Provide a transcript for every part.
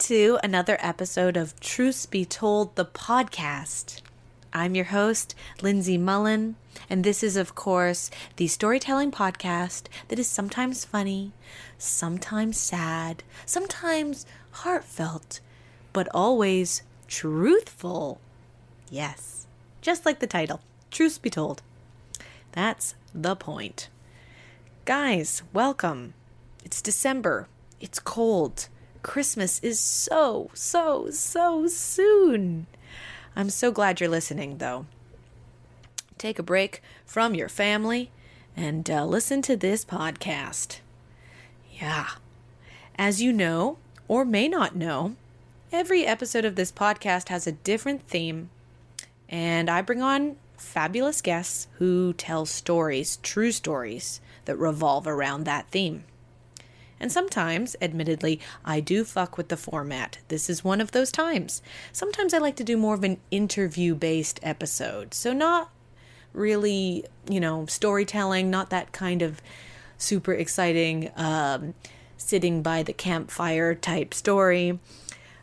To another episode of Truth Be Told, the podcast. I'm your host, Lindsay Mullen, and this is, of course, the storytelling podcast that is sometimes funny, sometimes sad, sometimes heartfelt, but always truthful. Yes, just like the title, Truth Be Told. That's the point. Guys, welcome. It's December. It's cold. Christmas is so, so, so soon. I'm so glad you're listening, though. Take a break from your family and uh, listen to this podcast. Yeah. As you know, or may not know, every episode of this podcast has a different theme, and I bring on fabulous guests who tell stories, true stories, that revolve around that theme. And sometimes, admittedly, I do fuck with the format. This is one of those times. Sometimes I like to do more of an interview based episode. So, not really, you know, storytelling, not that kind of super exciting, um, sitting by the campfire type story.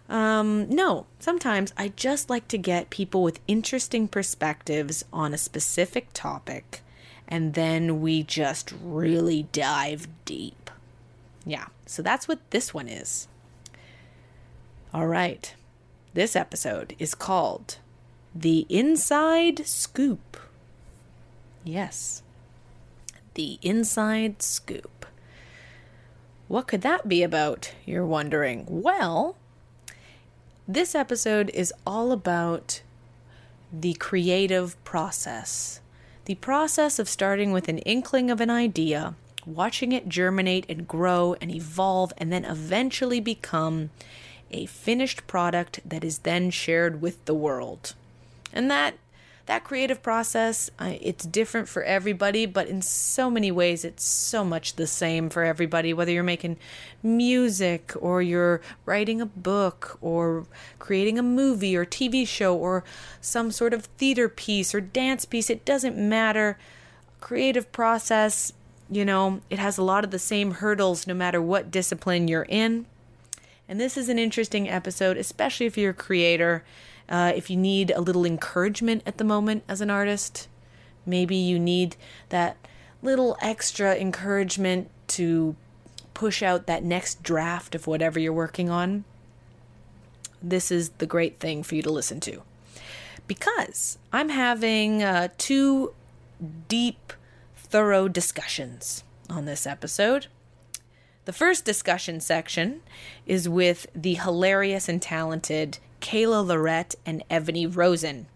Um, no, sometimes I just like to get people with interesting perspectives on a specific topic, and then we just really dive deep. Yeah, so that's what this one is. All right, this episode is called The Inside Scoop. Yes, The Inside Scoop. What could that be about, you're wondering? Well, this episode is all about the creative process. The process of starting with an inkling of an idea watching it germinate and grow and evolve and then eventually become a finished product that is then shared with the world. And that that creative process, it's different for everybody, but in so many ways, it's so much the same for everybody. Whether you're making music, or you're writing a book, or creating a movie or TV show, or some sort of theater piece or dance piece, it doesn't matter. Creative process you know, it has a lot of the same hurdles no matter what discipline you're in. And this is an interesting episode, especially if you're a creator. Uh, if you need a little encouragement at the moment as an artist, maybe you need that little extra encouragement to push out that next draft of whatever you're working on. This is the great thing for you to listen to. Because I'm having uh, two deep thorough discussions on this episode. The first discussion section is with the hilarious and talented Kayla Lorette and Evany Rosen.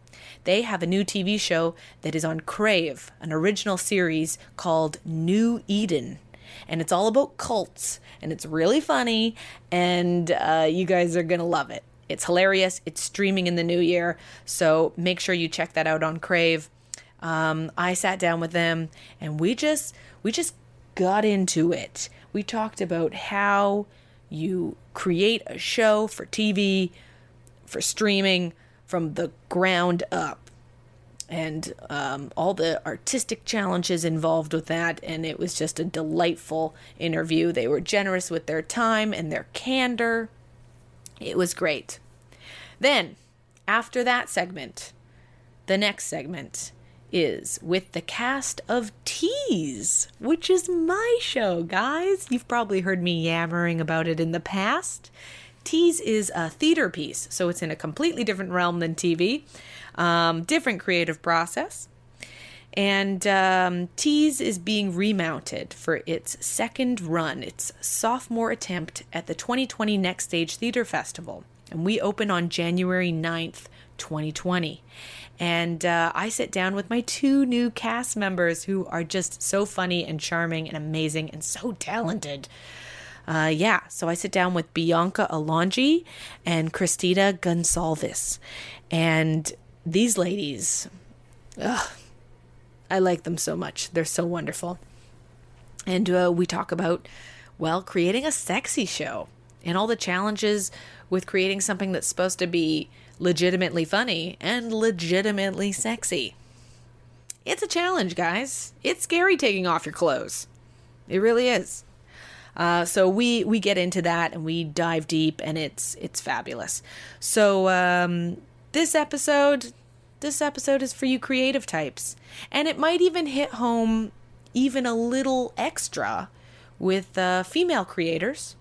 They have a new TV show that is on Crave, an original series called New Eden. And it's all about cults, and it's really funny, and uh, you guys are going to love it. It's hilarious. It's streaming in the new year, so make sure you check that out on Crave um, I sat down with them and we just we just got into it. We talked about how you create a show for TV, for streaming from the ground up, and um, all the artistic challenges involved with that. And it was just a delightful interview. They were generous with their time and their candor. It was great. Then, after that segment, the next segment is with the cast of Tease, which is my show, guys. You've probably heard me yammering about it in the past. Tease is a theater piece, so it's in a completely different realm than TV, um, different creative process. And um, Tease is being remounted for its second run, its sophomore attempt at the 2020 Next Stage Theater Festival. And we open on January 9th, 2020. And uh, I sit down with my two new cast members who are just so funny and charming and amazing and so talented. Uh, yeah, so I sit down with Bianca Alongi and Christina Gonsalves. And these ladies, ugh, I like them so much. They're so wonderful. And uh, we talk about, well, creating a sexy show and all the challenges with creating something that's supposed to be legitimately funny and legitimately sexy. It's a challenge, guys. It's scary taking off your clothes. It really is. Uh, so we we get into that and we dive deep, and it's it's fabulous. So um, this episode, this episode is for you creative types, and it might even hit home even a little extra with uh, female creators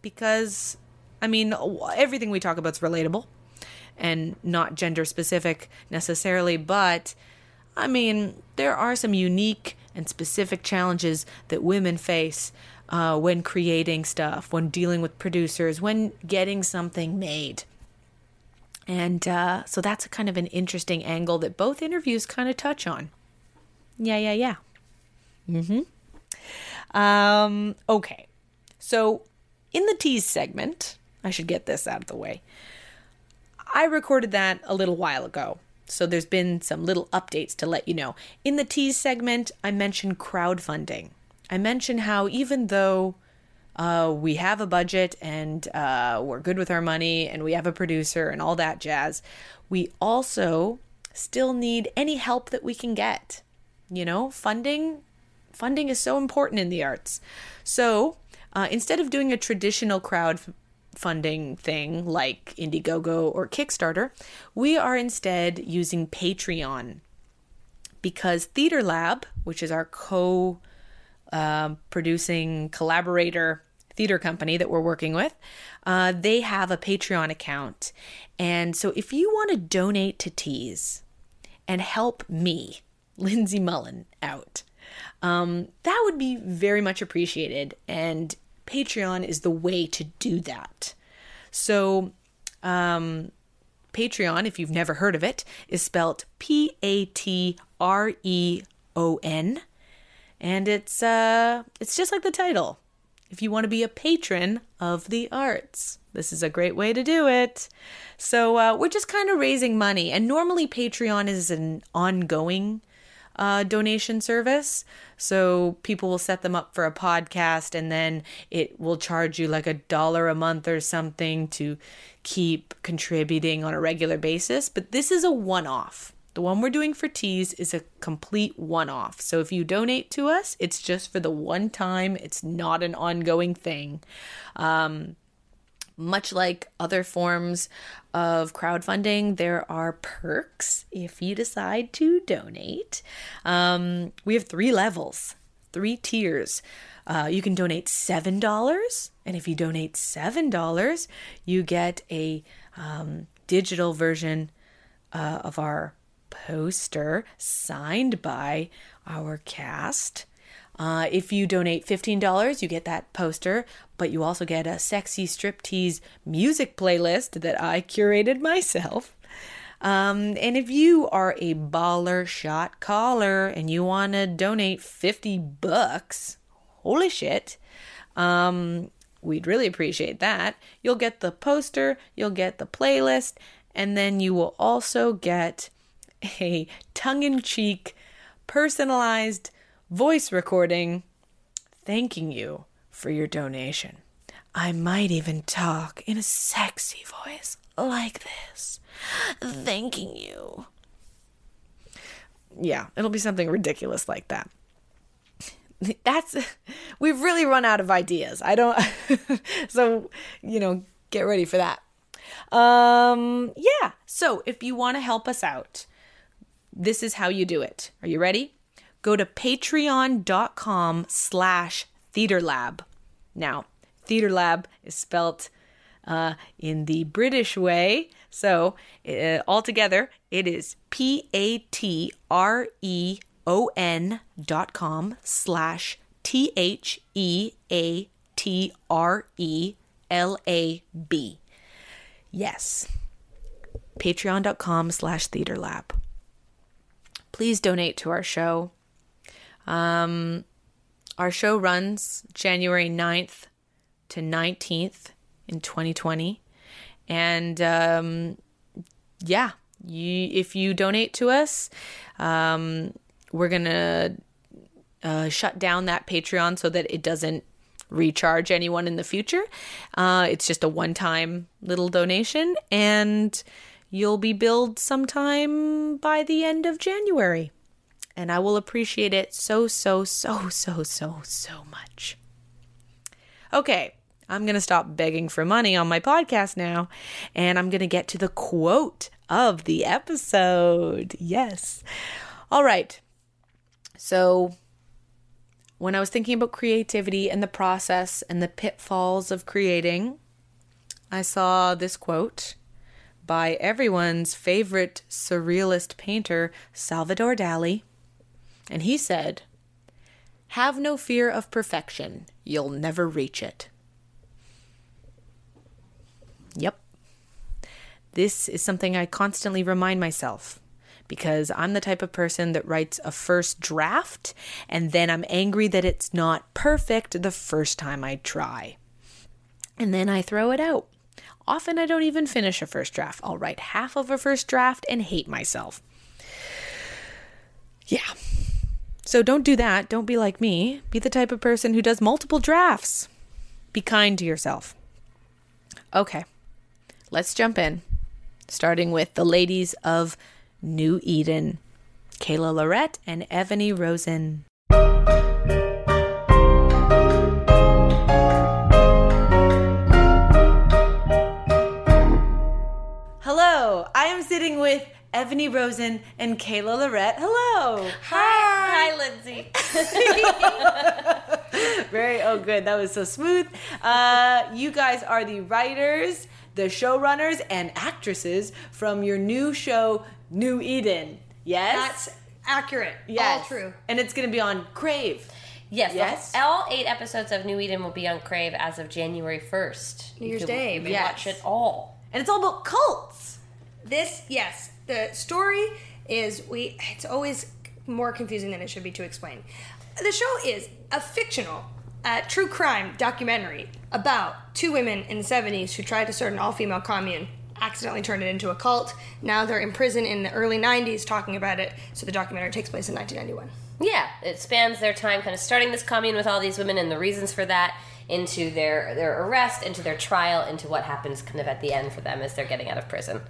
because I mean everything we talk about is relatable and not gender specific necessarily, but I mean there are some unique and specific challenges that women face uh, when creating stuff, when dealing with producers, when getting something made. And uh, so that's a kind of an interesting angle that both interviews kind of touch on. Yeah, yeah, yeah. Mm-hmm. Um, okay. So in the tease segment, I should get this out of the way. I recorded that a little while ago. So there's been some little updates to let you know. In the tease segment, I mentioned crowdfunding. I mentioned how even though uh, we have a budget and uh, we're good with our money and we have a producer and all that jazz, we also still need any help that we can get. You know, funding funding is so important in the arts. So uh, instead of doing a traditional crowdfunding thing like Indiegogo or Kickstarter, we are instead using Patreon because Theater Lab, which is our co uh, producing collaborator theater company that we're working with, uh, they have a Patreon account. And so if you want to donate to Tease and help me, Lindsay Mullen, out, um, that would be very much appreciated. And Patreon is the way to do that. So, um, Patreon, if you've never heard of it, is spelled P A T R E O N, and it's uh, it's just like the title. If you want to be a patron of the arts, this is a great way to do it. So uh, we're just kind of raising money, and normally Patreon is an ongoing uh, donation service. So people will set them up for a podcast and then it will charge you like a dollar a month or something to keep contributing on a regular basis. But this is a one off. The one we're doing for Tease is a complete one off. So if you donate to us, it's just for the one time, it's not an ongoing thing. Um, much like other forms of crowdfunding, there are perks if you decide to donate. Um, we have three levels, three tiers. Uh, you can donate $7, and if you donate $7, you get a um, digital version uh, of our poster signed by our cast. Uh, if you donate $15, you get that poster, but you also get a sexy striptease music playlist that I curated myself. Um, and if you are a baller shot caller and you want to donate 50 bucks, holy shit, um, we'd really appreciate that. You'll get the poster, you'll get the playlist, and then you will also get a tongue in cheek, personalized voice recording thanking you for your donation. I might even talk in a sexy voice like this, thanking you. Yeah, it'll be something ridiculous like that. That's we've really run out of ideas. I don't so, you know, get ready for that. Um yeah, so if you want to help us out, this is how you do it. Are you ready? Go to patreon.com slash theaterlab. Now, theater lab is spelt uh, in the British way. So, uh, altogether, it is P A T R E O N dot com slash T H E A T R E L A B. Yes. Patreon.com slash theater lab. Please donate to our show. Um, our show runs January 9th to 19th in 2020. And um, yeah, you, if you donate to us, um, we're going to uh, shut down that Patreon so that it doesn't recharge anyone in the future. Uh, it's just a one time little donation, and you'll be billed sometime by the end of January and I will appreciate it so, so, so, so, so, so much. Okay, I'm going to stop begging for money on my podcast now, and I'm going to get to the quote of the episode. Yes. All right. So, when I was thinking about creativity and the process and the pitfalls of creating, I saw this quote by everyone's favorite surrealist painter, Salvador Dali. And he said, Have no fear of perfection, you'll never reach it. Yep. This is something I constantly remind myself because I'm the type of person that writes a first draft and then I'm angry that it's not perfect the first time I try. And then I throw it out. Often I don't even finish a first draft. I'll write half of a first draft and hate myself. Yeah. So don't do that. Don't be like me. Be the type of person who does multiple drafts. Be kind to yourself. Okay. Let's jump in. Starting with the ladies of New Eden, Kayla Lorette and Evany Rosen. Hello, I am sitting with Evany Rosen and Kayla Lorette. Hello. Hi. Hi, Lindsay. Very, oh, good. That was so smooth. Uh, you guys are the writers, the showrunners, and actresses from your new show, New Eden. Yes? That's accurate. yes. All true. And it's going to be on Crave. Yes. Yes. all eight episodes of New Eden will be on Crave as of January 1st. New You Year's can- Day, You yes. watch it all. And it's all about cults. This, yes, the story is we. It's always more confusing than it should be to explain. The show is a fictional, uh, true crime documentary about two women in the '70s who tried to start an all-female commune, accidentally turned it into a cult. Now they're in prison in the early '90s talking about it. So the documentary takes place in 1991. Yeah, it spans their time kind of starting this commune with all these women and the reasons for that into their their arrest, into their trial, into what happens kind of at the end for them as they're getting out of prison.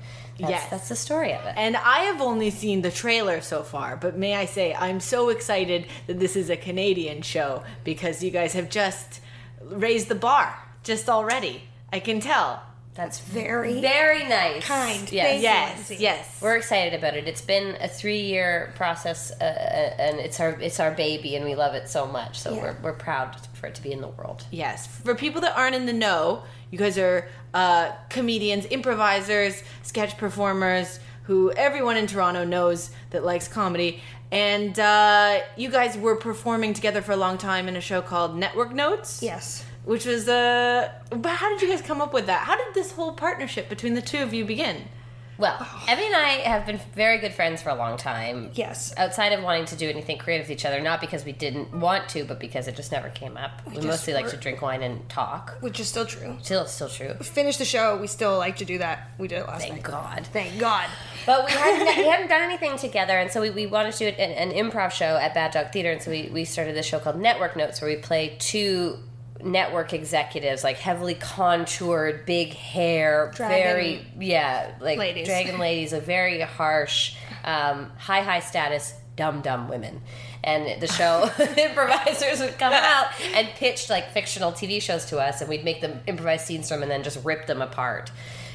That's, Yes. That's the story of it. And I have only seen the trailer so far, but may I say, I'm so excited that this is a Canadian show because you guys have just raised the bar just already. I can tell. That's Very very nice. kind. Yes. Thank Yes, Lindsay. yes. We're excited about it. It's been a three-year process, uh, uh, and it's our it's our baby, and we love it so much. So Yeah. we're we're proud for it to be in the world. Yes. For people that aren't in the know, you guys are uh, comedians, improvisers, sketch performers who everyone in Toronto knows that likes comedy. And uh, you guys were performing together for a long time in a show called Network Notes. Yes. Which was uh but how did you guys come up with that? How did this whole partnership between the two of you begin? Well, oh. Evie and I have been very good friends for a long time. Yes. Outside of wanting to do anything creative with each other, not because we didn't want to, but because it just never came up. We, just mostly like to drink wine and talk. Which is still true. Still, still true. Finish the show. We still like to do that. We did it last night. Thank night. God. Thank God. But we hadn't, we hadn't done anything together, and so we, we wanted to do an, an improv show at Bad Dog Theater, and so we, we started this show called Network Notes, where we play two network executives, like heavily contoured, big hair, Dragon very yeah, like ladies. dragon ladies, a very harsh, um, high high status, dumb dumb women. And the show improvisers would come out and pitch like fictional TV shows to us, and we'd make them improvise scenes from, and then just rip them apart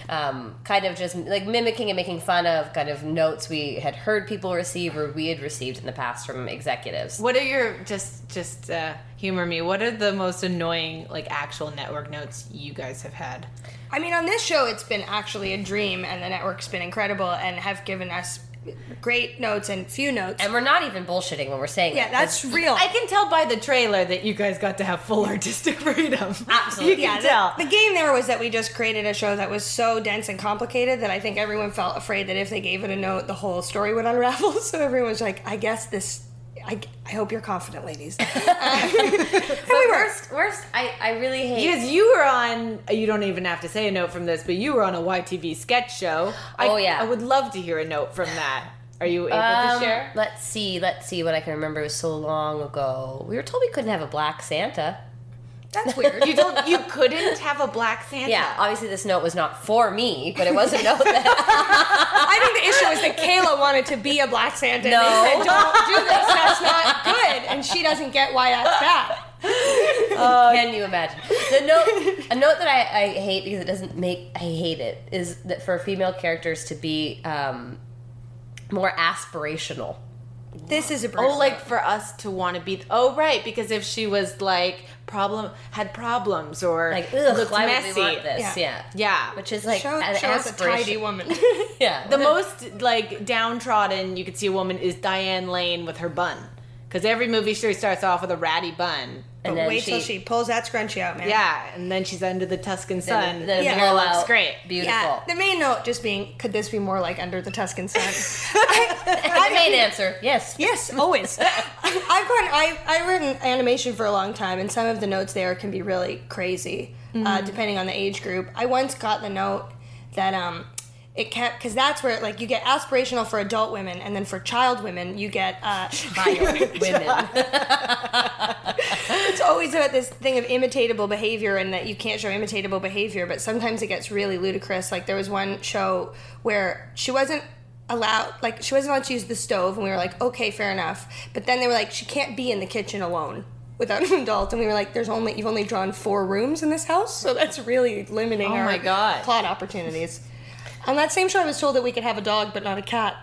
um, kind of just like mimicking and making fun of kind of notes we had heard people receive or we had received in the past from executives. What are your just just uh humor me. What are the most annoying like actual network notes you guys have had? I mean, on this show, it's been actually a dream, and the network's been incredible and have given us great notes and few notes. And we're not even bullshitting when we're saying yeah, that. that's real. I can tell by the trailer that you guys got to have full artistic freedom. Absolutely. You can the- tell. The, game there was that we just created a show that was so dense and complicated that I think everyone felt afraid that if they gave it a note, the whole story would unravel. So everyone was like, I guess this. I, I hope you're confident, ladies. but worst, worst, I, I really hate. Because you were on, you don't even have to say a note from this, but you were on a YTV sketch show. I, Oh, yeah. I would love to hear a note from that. Are you able Um, to share? Let's see. Let's see what I can remember. It was so long ago. We were told we couldn't have a black Santa. That's weird. You don't. You couldn't have a black Santa. Yeah, obviously this note was not for me, but it was a note that I think the issue is that Kayla wanted to be a black Santa. No. And they said, don't do this. That's not good. And she doesn't get why that's bad. can you imagine? the note a note that I, I hate because it doesn't make I hate it is that for female characters to be um, more aspirational. This is a Oh, like for us to want to be. Oh, right, because if she was like problem had problems or Like, ugh, looked why messy, would we want this? Yeah. Yeah. yeah, Which is like show, an show us a aspiration. tidy woman. Yeah. the most like downtrodden you could see a woman is Diane Lane with her bun, because every movie she starts off with a ratty bun. But then wait till she- she pulls that scrunchie out, man. Yeah, and then she's under the Tuscan sun. then, then Yeah. it Hair looks great. Beautiful. Yeah, the main note just being, could this be more like Under the Tuscan Sun? the main answer, yes. yes, always. I've gone. I I read an animation for a long time, and some of the notes there can be really crazy, uh, depending on the age group. I once got the note that um, it kept because that's where like you get aspirational for adult women, and then for child women you get uh, Child women. It's always about this thing of imitatable behavior and that you can't show imitatable behavior but sometimes it gets really ludicrous. Like there was one show where she wasn't allowed like she wasn't allowed to use the stove and we were like okay fair enough. But then they were like she can't be in the kitchen alone without an adult. And we were like there's only you've only drawn four rooms in this house? So that's really limiting Oh our my God. plot opportunities. On that same show i was told that we could have a dog but not a cat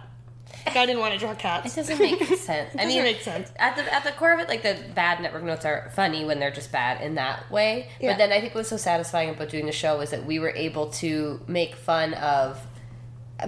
i didn't want to draw cats It doesn't make sense. I Doesn't mean, make sense. At the at the core of it, like the bad network notes are funny when they're just bad in that way. Yeah. But then I think what was so satisfying about doing the show is that we were able to make fun of.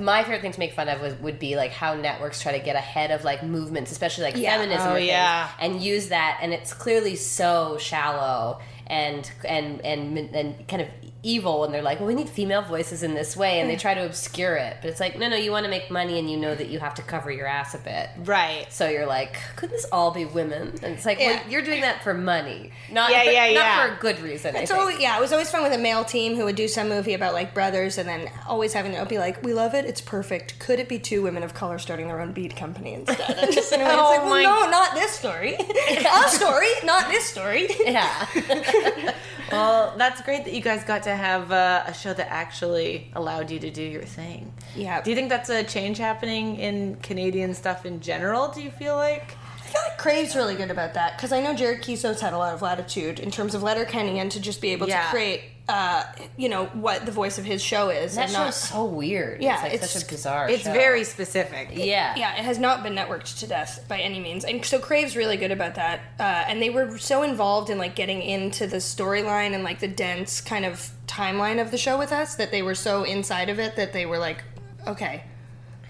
My favorite thing to make fun of was, would be like how networks try to get ahead of like movements, especially like Yeah. feminism, Oh, yeah. and use that. And it's clearly so shallow and and and and kind of evil when they're like, well, we need female voices in this way, and they try to obscure it. But it's like, no, no, you want to make money, and you know that you have to cover your ass a bit. right. So you're like, couldn't this all be women? And it's like, Yeah. well, you're doing that for money, not Yeah, yeah, not yeah. for a good reason. It's always, yeah, it was always fun with a male team who would do some movie about like brothers and then always having to be like, we love it, it's perfect. Could it be two women of color starting their own bead company instead? And just, anyway, it's Oh like, well, no, not this story. a story, not this story. yeah. Well, that's great that you guys got to have uh, a show that actually allowed you to do your thing. Yeah. Do you think that's a change happening in Canadian stuff in general? Do you feel like? I feel like Crave's really good about that because I know Jared Keeso's had a lot of latitude in terms of letterkenny and to just be able Yeah. to create, uh, you know, what the voice of his show is. that and show's not, so weird. Yeah, it's like it's- such a bizarre. It's show. very specific. yeah. yeah, it has not been networked to death by any means, and so Crave's really good about that. Uh, and they were so involved in like getting into the storyline and like the dense kind of timeline of the show with us that they were so inside of it that they were like, okay,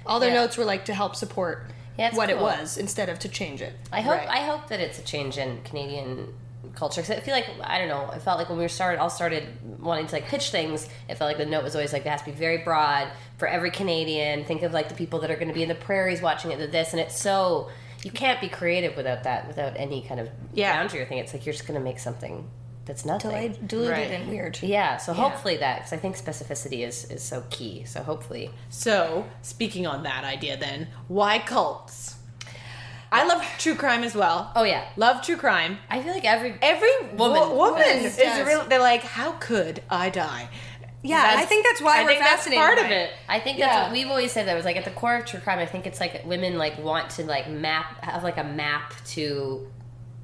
all their Yeah. notes were like to help support Yeah, it's what it was instead of to change it. I hope Right. I hope that it's a change in Canadian culture because I feel like I don't know. I felt like when we were started, all started wanting to like pitch things. It felt like the note was always like it has to be very broad for every Canadian. Think of like the people that are going to be in the prairies watching it. This and it's so you can't be creative without that, without any kind of Yeah. boundary or thing. It's like you're just going to make something that's nothing. Delayed, diluted, Right. and weird. Yeah, so hopefully that because I think specificity is is so key. So hopefully, So, speaking on that idea, then why cults? I love true crime as well. oh yeah, Love true crime. I feel like every Every Woman. woman, woman is real. They're like, how could I die? Yeah, That's- I think that's why I we're think that's fascinated. part of it. I think that's Yeah. what we've always said. That was like at the core of true crime. I think it's like women like want to like map have like a map to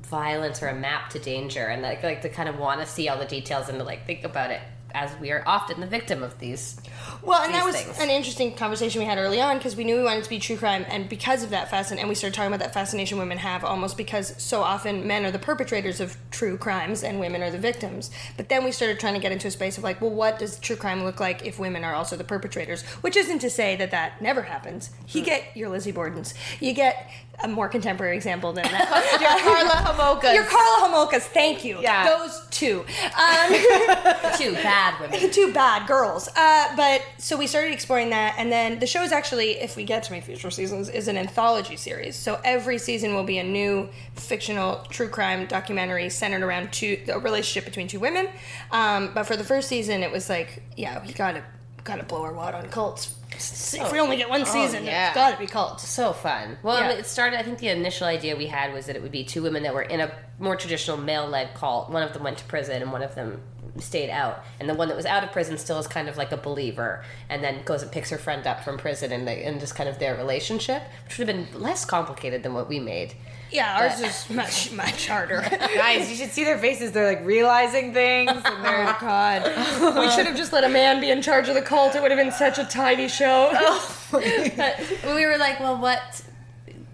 violence or a map to danger, and like like to kind of want to see all the details and to like think about it as we are often the victim of these. Well, and that was things. an interesting conversation we had early on because we knew we wanted to be true crime, and because of that fascination, and we started talking about that fascination women have almost because so often men are the perpetrators of true crimes and women are the victims. But then we started trying to get into a space of like, well, what does true crime look like if women are also the perpetrators? Which isn't to say that that never happens. You hmm. get your Lizzie Bordens, you get a more contemporary example than that. Your Karla Homolkas. Your Karla Homolkas, thank you. Yeah. Those two. Um, Two bad women. two bad girls. Uh, but so we started exploring that, and then the show is actually, if we get to make future seasons, is an anthology series. So every season will be a new fictional true crime documentary centered around two a relationship between two women. Um, but for the first season, it was like, yeah, we gotta gotta blow our wad on cults. If we only get one oh, season, yeah. it's gotta be cults. So fun. Well, Yeah. it started. I think the initial idea we had was that it would be two women that were in a more traditional male-led cult. One of them went to prison, and one of them stayed out. And the one that was out of prison still is kind of like a believer, and then goes and picks her friend up from prison, and they and just kind of their relationship, which would have been less complicated than what we made. Yeah, ours is much much harder. Guys, you should see their faces. They're like realizing things, and they're Oh God! we should have just let a man be in charge of the cult. It would have been such a tidy show. But we were like, well, what?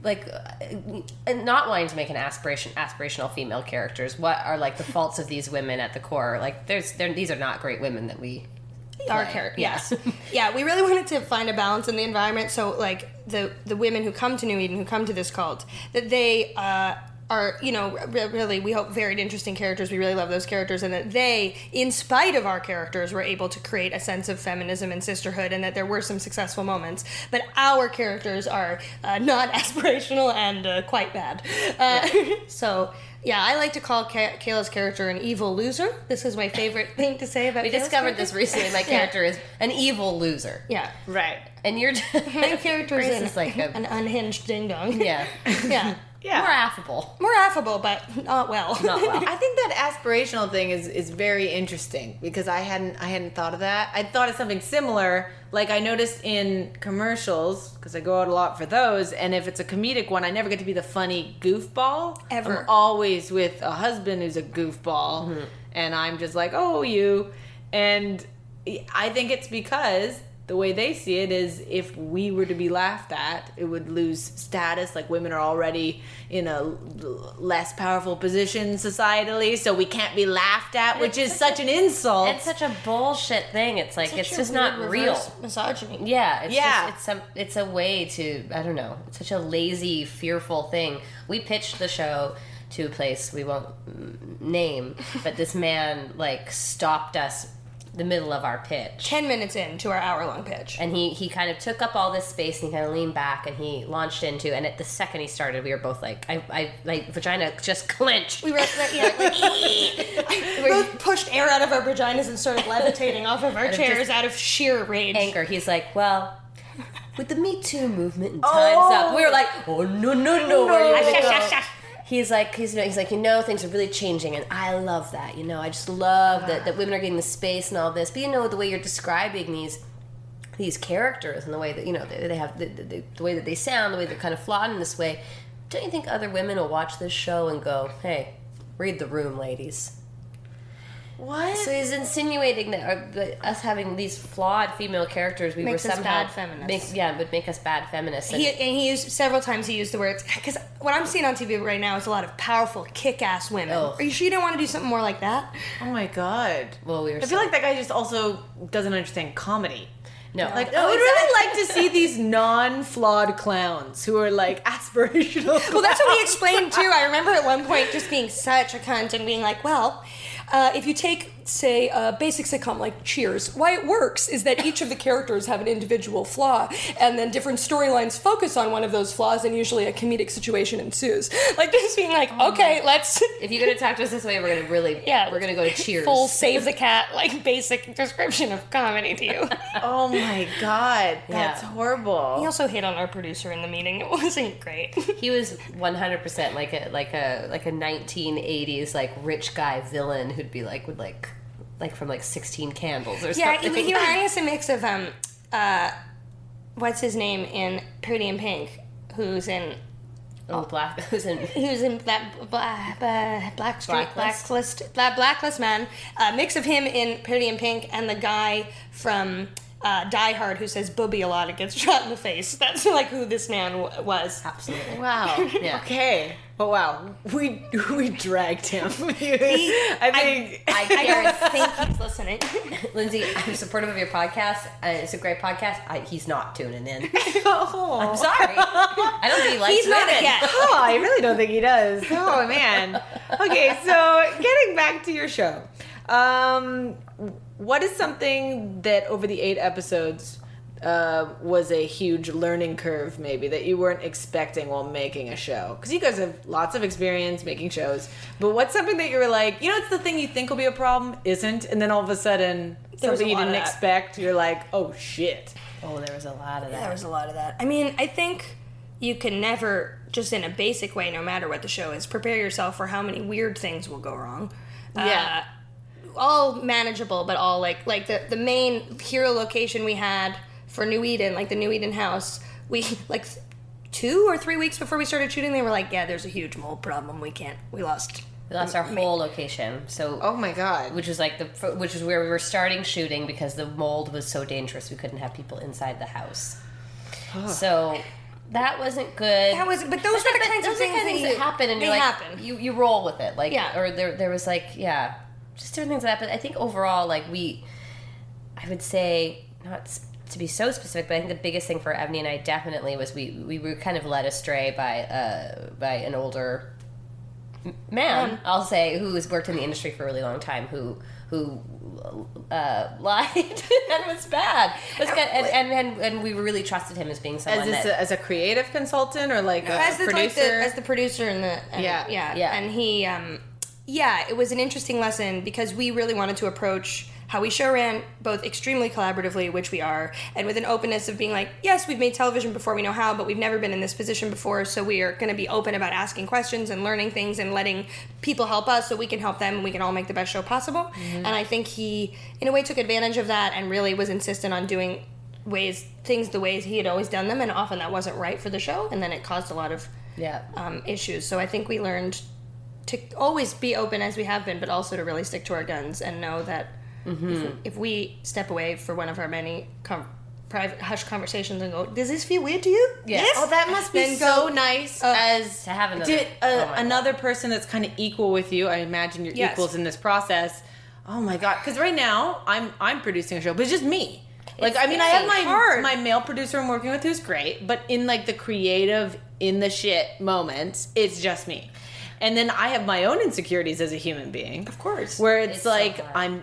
Like, uh, not wanting to make an aspiration aspirational female characters. What are like the faults of these women at the core? Like, there's these are not great women that we. Our character, Yeah. yes, yeah. We really wanted to find a balance in the environment. So, like the the women who come to New Eden, who come to this cult, that they uh, are, you know, re- really, we hope varied, interesting characters. We really love those characters, and that they, in spite of our characters, were able to create a sense of feminism and sisterhood, and that there were some successful moments. But our characters are uh, not aspirational and uh, quite bad. Uh, so. Yeah, I like to call Ka- Kayla's character an evil loser. This is my favorite thing to say about. We Kayla's discovered character. this recently. My Yeah. character is an evil loser, Yeah. right. and you're My character is is like a an unhinged ding dong. yeah, yeah. Yeah. more affable. More affable, but not well. Not well. I think that aspirational thing is is very interesting because I hadn't I hadn't thought of that. I thought of something similar. Like I noticed in commercials because I go out a lot for those, and if it's a comedic one, I never get to be the funny goofball. Ever. I'm always with a husband who's a goofball, mm-hmm. and I'm just like, oh, you. And I think it's because the way they see it is if we were to be laughed at, it would lose status. Like women are already in a less powerful position societally, so we can't be laughed at, which is such an insult. It's such a bullshit thing. It's like it's just not real. Misogyny. Yeah, it's Yeah. just it's some it's a way to I don't know. It's such a lazy, fearful thing. We pitched the show to a place we won't name, but this man like stopped us the middle of our pitch. Ten minutes into our hour-long pitch. And he, he kind of took up all this space and he kind of leaned back and he launched into and at the second he started we were both like I, I like vagina just clenched. We were, yeah, like, we both pushed air out of our vaginas and started levitating off of our chairs out of sheer rage. anger. He's like, well, with the Me Too movement and times up, we were like, oh no no no, where are He's like, he's, he's like, you know, things are really changing, and I love that. You know, I just love that, that women are getting the space and all this. But you know, the way you're describing these these characters and the way that you know they, they have the, the, the way that they sound, the way they're kind of flawed in this way. Don't you think other women will watch this show and go, "Hey, read the room, ladies"? What? So he's insinuating that, uh, that us having these flawed female characters, we Makes were us somehow bad feminists. Make, yeah, would make us bad feminists. And He, and he used several times. He used the words because what I'm seeing on TV right now is a lot of powerful, kick-ass women. Oh. Are you sure you don't want to do something more like that? oh my god. well, we were. I feel like that guy just also doesn't understand comedy. no, Like, no, I would really like to see these non-flawed clowns who are like aspirational. Well, that's what he explained too. I remember at one point just being such a cunt and being like, well, uh, if you take, say, a basic sitcom like Cheers, why it works is that each of the characters have an individual flaw, and then different storylines focus on one of those flaws, and usually a comedic situation ensues. Like just being like, oh okay, let's. if you're gonna talk to us this way, we're gonna really, Yeah. we're gonna go to Cheers. Full save the cat, like basic description of comedy to you. oh my god, that's Yeah. horrible. he also hit on our producer in the meeting. It wasn't great. He was 100 percent like a like a like a 1980s like rich guy villain who'd be like would like like from like 16 Candles or Yeah, he, something. he reminded us a mix of um, uh, what's his name in Pretty in Pink, who's in oh, black who's in who's in that black, black, black street Blacklist? blacklist that blacklist man. A mix of him in Pretty in Pink and the guy from. Uh, Die Hard, who says "booby" a lot and gets shot in the face. That's like who this man w- was. absolutely. Wow. Yeah. Okay. But wow, we we dragged him. He- I think. I, I guarantee, don't think he's listening. Lindsay, I'm supportive of your podcast. Uh, it's a great podcast. I, he's not tuning in. oh. I'm sorry. I don't think he likes He's not a women. guest. Oh, I really don't think he does. Oh man. Okay, so getting back to your show, um, what is something that over the eight episodes uh, was a huge learning curve, maybe that you weren't expecting while making a show? Because you guys have lots of experience making shows, but what's something that you were like, you know, it's the thing you think will be a problem, isn't, and then all of a sudden There something a you didn't expect, you're like, oh shit. Oh, there was a lot of that. There was a lot of that. I mean, I think you can never, just in a basic way, no matter what the show is, prepare yourself for how many weird things will go wrong. Yeah. Uh, all manageable, but all like like the the main hero location we had for New Eden, like the New Eden house. We like two or three weeks before we started shooting, they were like, "Yeah, there's a huge mold problem. We can't. We lost." We lost our whole location. So Oh my god. which was like the which is where we were starting shooting because the mold was so dangerous we couldn't have people inside the house. So that wasn't good. That was, but those are the But kinds of things, things that, that happen, and they you're like, happen. you you roll with it, like Yeah. Or there there was like yeah, just different things like that But I think overall, like we, I would say not to be so specific, but I think the biggest thing for Evany and I definitely was we we were kind of led astray by uh by an older m- man, I'll say, who has worked in the industry for a really long time, who who uh, lied and was bad, was good, and, and and and we really trusted him as being someone As, this, that as a creative consultant or like a as the producer? like the, as the producer and the and, Yeah. yeah Yeah. and he um yeah it was an interesting lesson because we really wanted to approach how we show ran both extremely collaboratively which we are and with an openness of being like yes we've made television before we know how but we've never been in this position before so we are going to be open about asking questions and learning things and letting people help us so we can help them and we can all make the best show possible and i think he in a way took advantage of that and really was insistent on doing ways things the ways he had always done them and often that wasn't right for the show and then it caused a lot of yeah. um, issues. So I think we learned to always be open as we have been, but also to really stick to our guns and know that if, if we step away for one of our many com- private hush conversations and go, "Does this feel weird to you?" Yeah. Yes. Oh, that must be Then so go- nice uh, as To have another- did oh uh, my God. another person that's kind of equal with you. I imagine you're Yes. equals in this process. Oh my god! Because right now I'm I'm producing a show, but it's just me. Like I mean, I have my hard. my male producer I'm working with who's great, but in like the creative in the shit moments, it's just me. And then I have my own insecurities as a human being. Of course. Where it's, It's like hard. I'm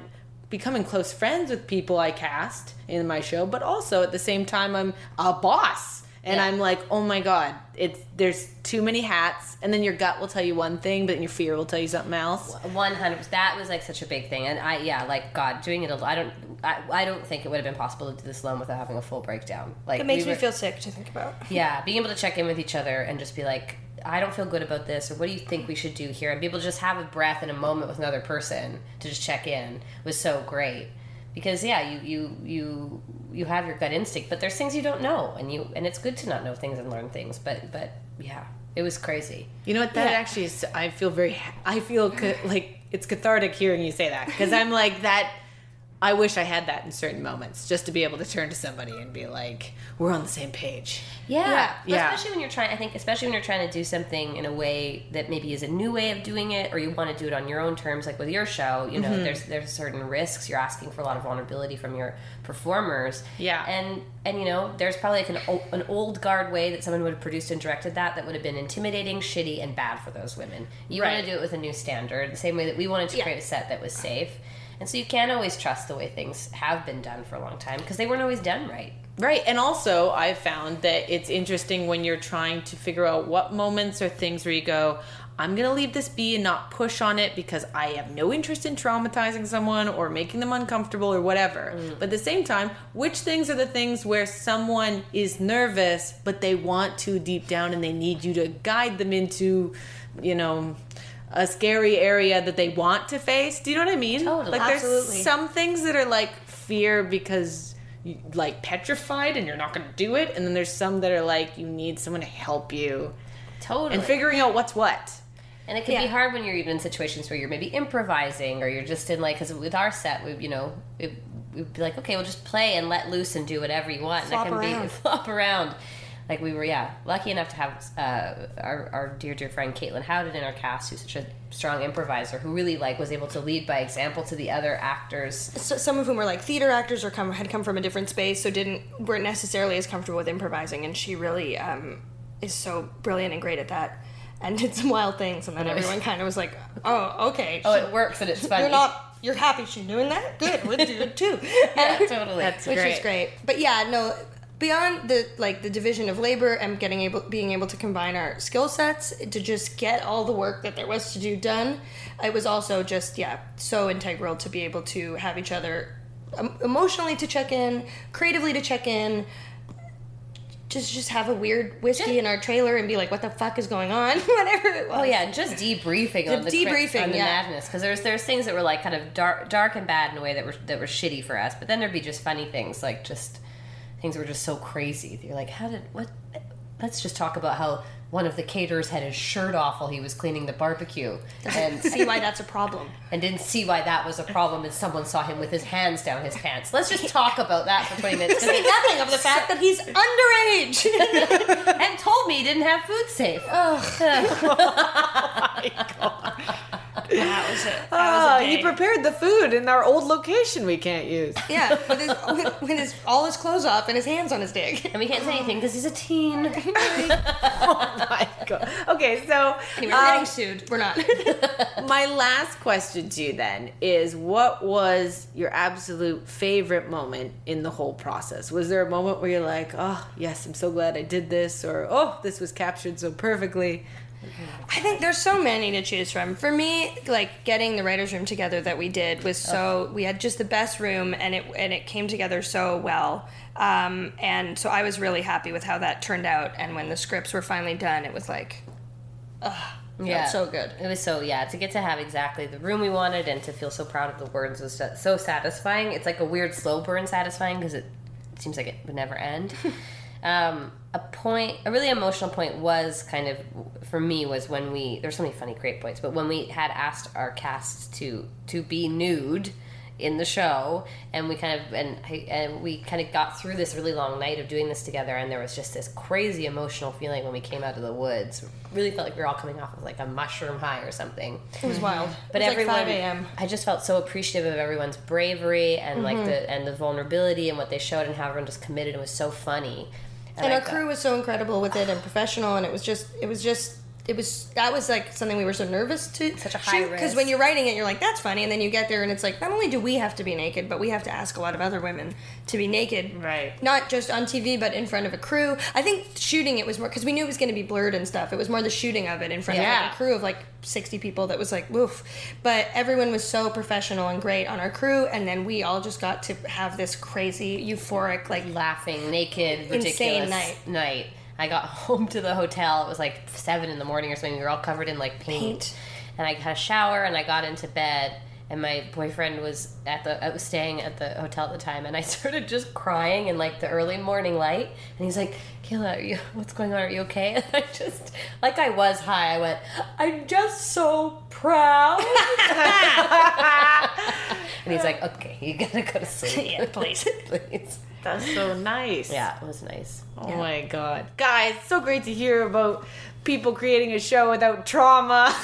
becoming close friends with people I cast in my show, but also at the same time I'm a boss. And Yeah. I'm like, oh my god, it's there's too many hats, and then your gut will tell you one thing, but then your fear will tell you something else. One hundred. That was like such a big thing, and I yeah, like God, doing it. al- I don't. I, I don't think it would have been possible to do this alone without having a full breakdown. Like It makes we me feel sick to think about. Yeah, being able to check in with each other and just be like, I don't feel good about this, or what do you think we should do here? And be able to just have a breath and a moment with another person to just check in was so great. Because yeah, you you you you have your gut instinct, but there's things you don't know, and you and it's good to not know things and learn things. But but yeah, it was crazy. You know what? That Yeah. actually is. I feel very. I feel ca- like it's cathartic hearing you say that because I'm like that. I wish I had that in certain moments, just to be able to turn to somebody and be like, "We're on the same page." Yeah. Yeah. Yeah. Especially when you're trying, I think, especially when you're trying to do something in a way that maybe is a new way of doing it, or you want to do it on your own terms, like with your show. You know, Mm-hmm. there's there's certain risks. You're asking for a lot of vulnerability from your performers. Yeah. And and you know, there's probably like an o- an old guard way that someone would have produced and directed that that would have been intimidating, shitty, and bad for those women. You Right. want to do it with a new standard, the same way that we wanted to Yeah. create a set that was safe. And so you can't always trust the way things have been done for a long time because they weren't always done right. Right. And also, I've found that it's interesting when you're trying to figure out what moments or things where you go, I'm going to leave this be and not push on it because I have no interest in traumatizing someone or making them uncomfortable or whatever. Mm. But at the same time, which things are the things where someone is nervous, but they want to deep down and they need you to guide them into, you know, a scary area that they want to face. Do you know what I mean? Totally. Like there's Absolutely. some things that are like fear because you like petrified and you're not going to do it and then there's some that are like you need someone to help you Totally. and figuring out what's what And it can be hard when you're even in situations where you're maybe improvising or you're just in like, because with our set, we, you know, it, we'd be like, okay, we'll just play and let loose and do whatever you want. Flop and that can around. be flop around. Like we were, yeah, lucky enough to have uh, our, our dear, dear friend Caitlin Howden in our cast, who's such a strong improviser, who really like was able to lead by example to the other actors. so, some of whom were like theater actors or come had come from a different space, so didn't weren't necessarily as comfortable with improvising. And she really um, is so brilliant and great at that, and did some wild things. And then everyone kind of was like, "Oh, okay, Oh, she- it works and it's funny. you're not you're happy she's doing that. Good, we'll do it too." Yeah, totally. That's which great. is great. But yeah, no. Beyond the like the division of labor and getting able being able to combine our skill sets to just get all the work that there was to do done, it was also just yeah so integral to be able to have each other um, emotionally to check in, creatively to check in. Just just have a weird whiskey in our trailer and be like, what the fuck is going on? Whatever it was. Oh yeah, just debriefing on the cri- debriefing, on the yeah. madness because there's there's things that were like kind of dark dark and bad in a way that were that were shitty for us, but then there'd be just funny things like just things were just so crazy. that You're like, how did what let's just talk about how one of the caterers had his shirt off while he was cleaning the barbecue and See why that's a problem. and didn't see why that was a problem and someone saw him with his hands down his pants. Let's just talk about that for 20 minutes. Say nothing of the fact that he's underage. and told me he didn't have food safe. that was it. That Oh, was a he prepared the food in our old location we can't use. Yeah, with his, with, with his all his clothes off and his hands on his dick. And we can't say anything because he's a teen. oh my god. Okay, so Anyway, we're um, getting sued. We're not. my last question to you then is what was your absolute favorite moment in the whole process? Was there a moment where you're like, oh, yes, I'm so glad I did this, or oh, this was captured so perfectly? I think there's so many to choose from. For me, like getting the writers' room together that we did was so we had just the best room, and it and it came together so well. Um, and so I was really happy with how that turned out. And when the scripts were finally done, it was like, ugh, felt so good. It was so yeah to get to have exactly the room we wanted and to feel so proud of the words was so- satisfying. It's like a weird slow burn satisfying because it seems like it would never end. um, a point, a really emotional point was kind of for me was when we there's so many funny great points, but when we had asked our cast to to be nude in the show and we kind of and and we kind of got through this really long night of doing this together and there was just this crazy emotional feeling when we came out of the woods really felt like we were all coming off of like a mushroom high or something It was wild. but it was everyone like 5 a.m. i just felt so appreciative of everyone's bravery and like Mm-hmm. the and the vulnerability and what they showed and how everyone just committed and was so funny and our crew was so incredible with it and professional and it was just it was just it was that was like something we were so nervous to Such a high because risk. Because when you're writing it you're like that's funny. And then you get there and it's like not only do we have to be naked but we have to ask a lot of other women to be naked. Right. not just on TV but in front of a crew. I think shooting it was more because we knew it was going to be blurred and stuff. It was more the shooting of it in front of like a crew of like 60 people that was like woof but everyone was so professional and great on our crew and then we all just got to have this crazy euphoric like laughing naked ridiculous Insane night. night i got home to the hotel. It was like seven in the morning or something. We were all covered in like paint, Paint. and i had a shower and i got into bed and my boyfriend was at the I was staying at the hotel at the time. And I started just crying in like the early morning light. And he's like Kayla are you what's going on are you okay and I just like I was high I went I'm just so proud and he's like okay you gotta go to sleep yeah please please That's so nice. yeah it was nice Oh my god. Guys, so great to hear about people creating a show without trauma.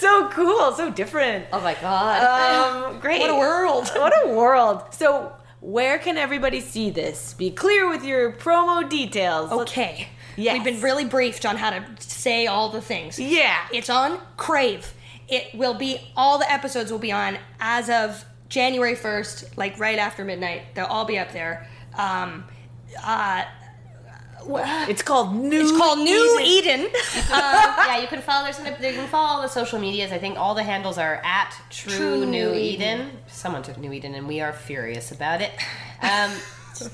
so cool, so different. oh my god Um, great. What a world. What a world. So, where can everybody see this? Be clear with your promo details. Okay. Yes. We've been really briefed on how to say all the things. Yeah. It's on Crave. It will be all the episodes will be on as of January 1st, like right after midnight. They'll all be up there. Um uh wha- It's called New. it's called New Eden. yeah, you can follow there's some, you can follow all the social medias. I think all the handles are at True, True New New Eden. Someone took New Eden, and we are furious about it. Um,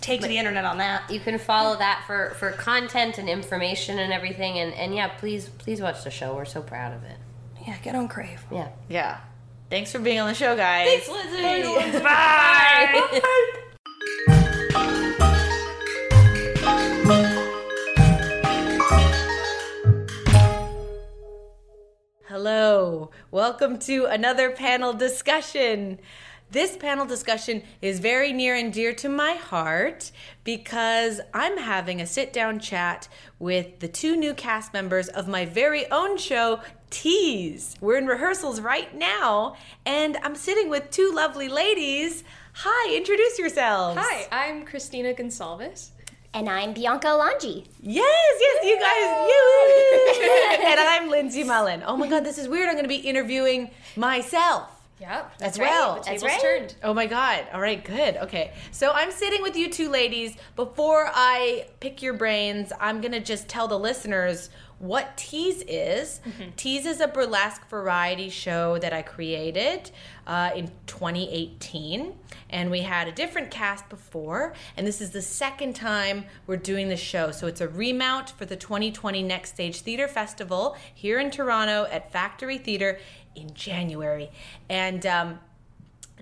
Take to the internet on that. you can follow that for for content and information and everything. And and yeah, please please watch the show. We're so proud of it. Yeah, get on Crave. Yeah. Yeah. Thanks for being on the show, guys. Thanks, Lizzie. Bye. Hello. Welcome to another panel discussion. This panel discussion is very near and dear to my heart because I'm having a sit down chat with the two new cast members of my very own show, Tease. We're in rehearsals right now, and I'm sitting with two lovely ladies. Hi, introduce yourselves. Hi, I'm Christina Gonsalves. And I'm Bianca Alonji. Yes, yes, you guys, you. and I'm Lindsay Mullen. Oh my God, this is weird. I'm going to be interviewing myself. Yep, As well. The That's table's right. turned. Oh my God. All right, good. Okay. So I'm sitting with you two ladies. Before I pick your brains, I'm going to just tell the listeners what Tease is. Tease is a burlesque variety show that I created uh, in 2018. And we had a different cast before. And this is the second time we're doing the show. So it's a remount for the 2020 Next Stage Theater Festival here in Toronto at Factory Theater in January. And um,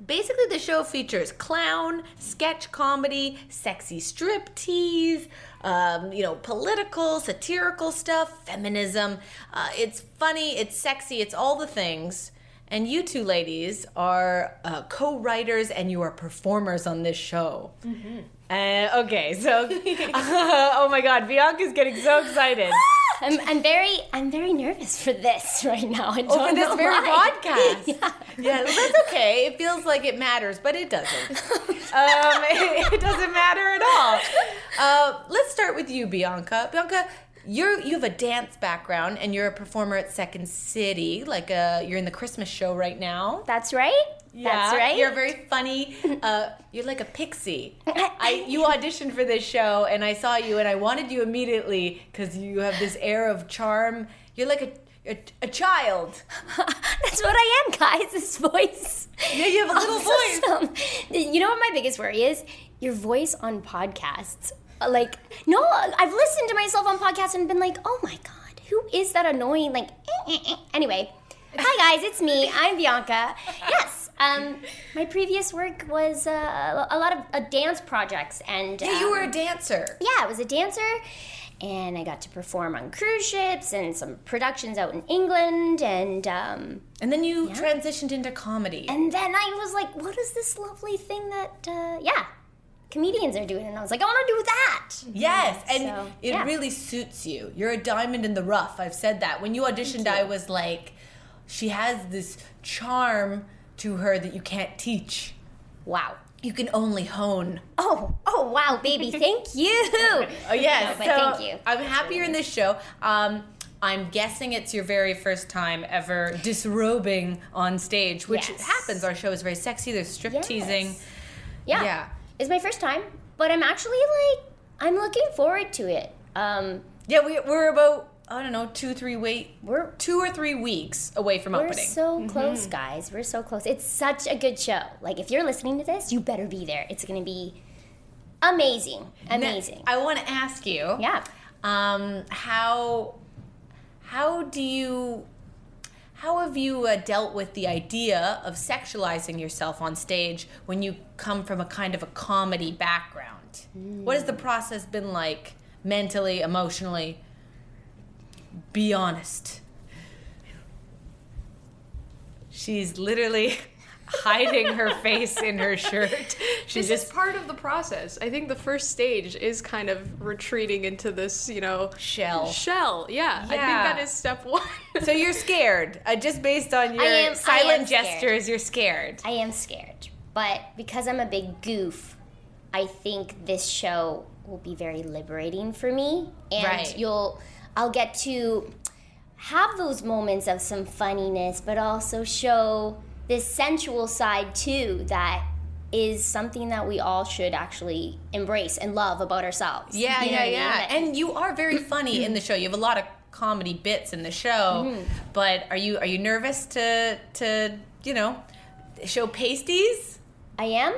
basically the show features clown, sketch comedy, sexy striptease, um, you know, political, satirical stuff, feminism. Uh, it's funny, it's sexy, it's all the things. And you two ladies are uh, co-writers and you are performers on this show. Uh, okay, so oh my God, Bianca's getting so excited. I'm, I'm very I'm very nervous for this right now. I don't Oh, for this know very why. podcast. yeah. Yeah, that's okay. It feels like it matters, but it doesn't. um, it, it doesn't matter at all. Uh, let's start with you, Bianca. Bianca, you're you have a dance background, and you're a performer at Second City. Like, uh, you're in the Christmas show right now. That's right. That's right. You're very funny. Uh, you're like a pixie. I you auditioned for this show, and I saw you, and I wanted you immediately because you have this air of charm. You're like a a, a child. That's what I am, guys. This voice. Yeah, you have a little voice. You know what my biggest worry is? Your voice on podcasts. Uh, Like, no, I've listened to myself on podcasts and been like, oh my god, who is that annoying? Like, eh, eh, eh. anyway. Hi guys, it's me. I'm Bianca. Yes, um, my previous work was uh, a lot of uh, dance projects, and Yeah, you um, were a dancer. yeah, I was a dancer, and I got to perform on cruise ships and some productions out in England, and um, And then you transitioned into comedy. and then I was like, what is this lovely thing that, uh, yeah, comedians are doing? And I was like, I want to do that. yes, and So, it yeah. really suits you. You're a diamond in the rough. I've said that. When you auditioned, I was like, she has this charm to her that you can't teach. Wow. You can only hone. Oh, oh, wow, baby, thank you. Oh yes, No, so thank you. I'm happy you're in this show. Um, I'm guessing it's your very first time ever disrobing on stage, which Yes. happens. Our show is very sexy. There's strip teasing. Yes. Yeah. Yeah. It's my first time, but I'm actually like, I'm looking forward to it. Um, Yeah, we, we're about I don't know two, three wait, we're two or three weeks away from opening. we're opening. so close, guys. We're so close. It's such a good show. Like, if you're listening to this, you better be there. It's gonna be amazing, amazing. I want to ask you. yeah. Um, how how do you how have you uh, dealt with the idea of sexualizing yourself on stage when you come from a kind of a comedy background? What has the process been like mentally, emotionally? Be honest. She's literally hiding her face in her shirt. She This just is part of the process. I think the first stage is kind of retreating into this, you know, shell. shell. Yeah, I think that is step one. So you're scared, uh, just based on your am- silent gestures. You're scared. I am scared, but because I'm a big goof, I think this show will be very liberating for me, and Right. you'll, I'll get to have those moments of some funniness, but also show this sensual side too that is something that we all should actually embrace and love about ourselves. Yeah, You know yeah, what I mean? yeah. And you are very funny in the show. You have a lot of comedy bits in the show. Mm-hmm. But are you are you nervous to to you know show pasties? I am.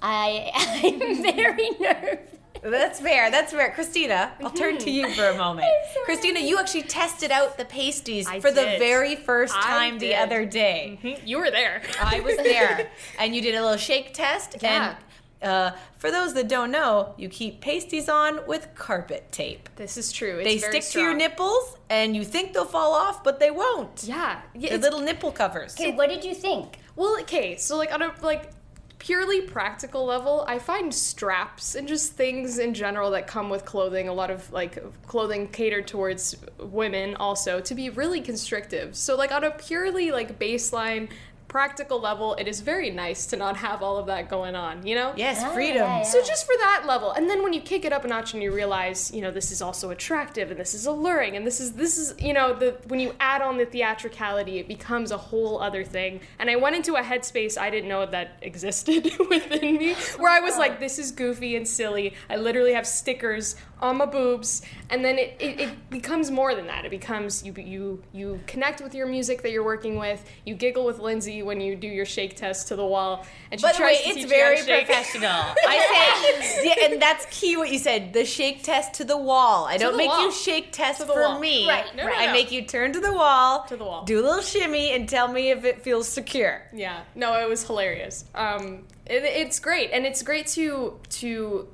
I I'm very nervous. That's fair. That's fair. Christina, I'll turn to you for a moment. Christina, you actually tested out the pasties I for the very first I time the other day. you were there. I was there, and you did a little shake test. Yeah. And uh, for those that don't know, you keep pasties on with carpet tape. This is true. It's They very stick to your nipples, and you think they'll fall off, but they won't. Yeah, yeah. They're little nipple covers. Okay, what did you think? Well, okay, so like on a like purely practical level, I find straps and just things in general that come with clothing, a lot of like clothing catered towards women also to be really constrictive. So like on a purely like baseline practical level, it is very nice to not have all of that going on, you know? Yes, Ah, freedom. yeah, yeah. So just for that level, and then when you kick it up a notch and you realize, you know, this is also attractive and this is alluring and this is this is, you know, the when you add on the theatricality, it becomes a whole other thing. And I went into a headspace I didn't know that existed within me, where I was like, this is goofy and silly. I literally have stickers on my boobs, and then it, it, it becomes more than that. It becomes you you you connect with your music that you're working with. You giggle with Lindsay. See when you do your shake test to the wall, and she By the tries way, to it's teach you how very to shake. professional. I say, yeah, and that's key. What you said, the shake test to the wall. I don't make wall. you shake test for wall. me. Right, No, no, I no. make you turn to the wall, To the wall. do a little shimmy, and tell me if it feels secure. Yeah, no, it was hilarious. Um, it, it's great, and it's great to to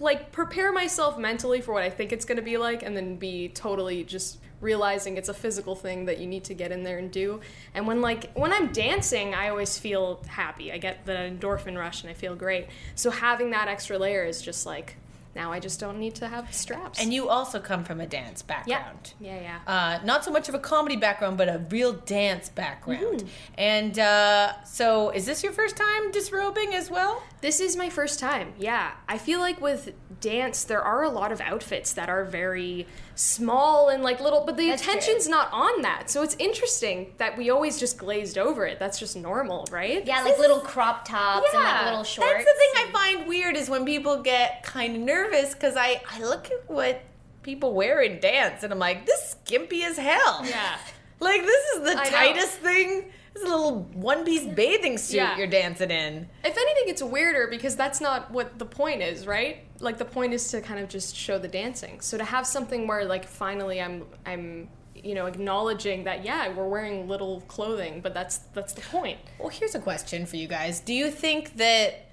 like prepare myself mentally for what I think it's going to be like, and then be totally just realizing it's a physical thing that you need to get in there and do. And when like when I'm dancing, I always feel happy. I get the endorphin rush, and I feel great. So having that extra layer is just like now I just don't need to have straps. And you also come from a dance yeah, background. yeah, yeah. Uh, not so much of a comedy background, but a real dance background. Mm-hmm. And uh, so, is this your first time disrobing as well? This is my first time. Yeah. I feel like with dance there are a lot of outfits that are very small and like little but the That's attention's not on that. So it's interesting that we always just glazed over it. That's just normal, right? Yeah, like little crop tops and like little shorts. That's the thing I find weird is when people get kind of nervous because I, I look at what people wear in dance and I'm like, this is skimpy as hell. Yeah. Like, this is the I know. tightest thing. This is a little one piece bathing suit Yeah. you're dancing in. If anything it's weirder because that's not what the point is, right? Like the point is to kind of just show the dancing. So to have something where like finally I'm I'm you know acknowledging that yeah, we're wearing little clothing, but that's that's the point. Well, here's a question for you guys. Do you think that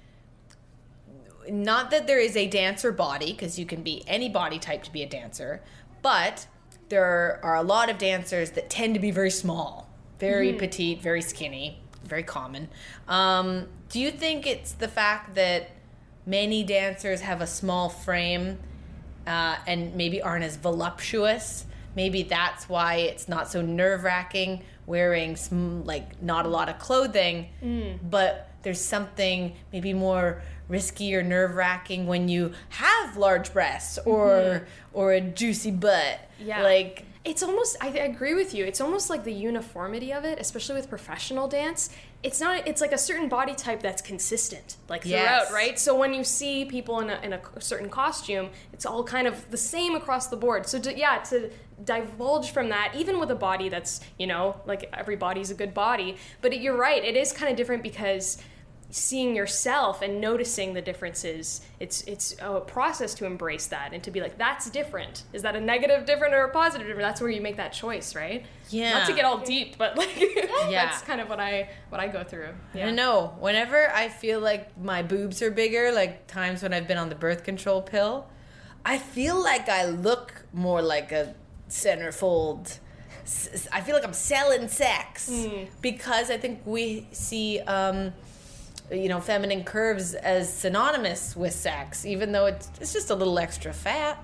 not that there is a dancer body because you can be any body type to be a dancer, but there are a lot of dancers that tend to be very small, very petite, very skinny, very common. Um, do you think it's the fact that many dancers have a small frame uh, and maybe aren't as voluptuous? Maybe that's why it's not so nerve wracking wearing some, like not a lot of clothing, but there's something maybe more risky or nerve wracking when you have large breasts or or a juicy butt. Yeah. like It's almost I, agree with you. It's almost like the uniformity of it, especially with professional dance. It's not it's like a certain body type that's consistent like throughout, Yes. right? So when you see people in a, in a certain costume, it's all kind of the same across the board. So to, yeah, to divulge from that even with a body that's, you know, like every body's a good body, but you're right, it is kind of different because seeing yourself and noticing the differences it's it's a process to embrace that and to be like that's different is that a negative different or a positive different that's where you make that choice right Yeah. not to get all deep but like Yeah. that's kind of what i what i go through I yeah don't know. Whenever I feel like my boobs are bigger, like times when I've been on the birth control pill, I feel like I look more like a centerfold. i feel like I'm selling sex because I think we see, um, you know, feminine curves as synonymous with sex, even though it's, it's just a little extra fat.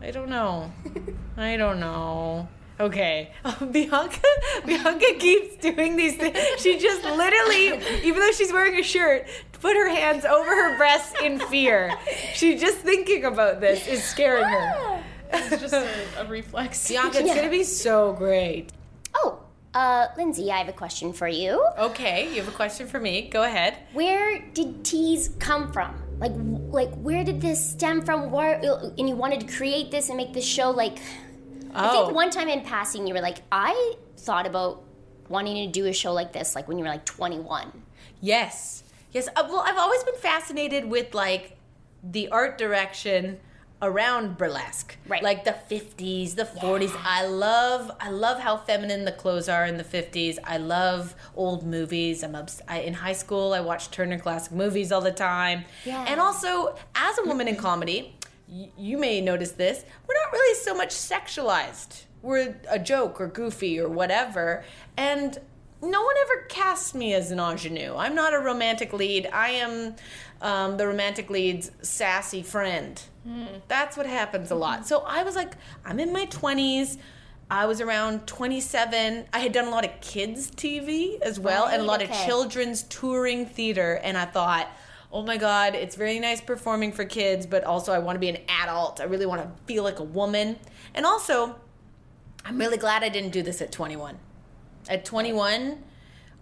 I don't know. I don't know. Okay, Bianca. Bianca keeps doing these things. She just literally, even though she's wearing a shirt, put her hands over her breasts in fear. She just thinking about this is scaring her. it's just a, a reflex Bianca, it's Yeah. gonna be so great. Oh, uh, Lindsay, I have a question for you. Okay, you have a question for me. Go ahead. Where did Tease come from? Like, like where did this stem from? Where and you wanted to create this and make this show? Like, Oh. I Oh. think one time in passing, you were like, I thought about wanting to do a show like this, like when you were like 21. Yes. Yes. Uh, well, I've always been fascinated with like the art direction around burlesque. Right. Like the 50s, the 40s. I love I love how feminine the clothes are in the 50s. I love old movies. I'm obs- I, in high school I watched Turner Classic Movies all the time. Yeah. And also as a woman in comedy, y- you may notice this, we're not really so much sexualized. We're a joke or goofy or whatever. And no one ever casts me as an ingenue. I'm not a romantic lead. I am um, the romantic lead's sassy friend. That's what happens a lot. So I was like, I'm in my 20s. I was around 27. I had done a lot of kids' TV as well and a Right, lot of children's touring theater. And I thought, oh my God, it's very nice performing for kids, but also I want to be an adult. I really want to feel like a woman. And also, I'm really glad I didn't do this at 21. At 21,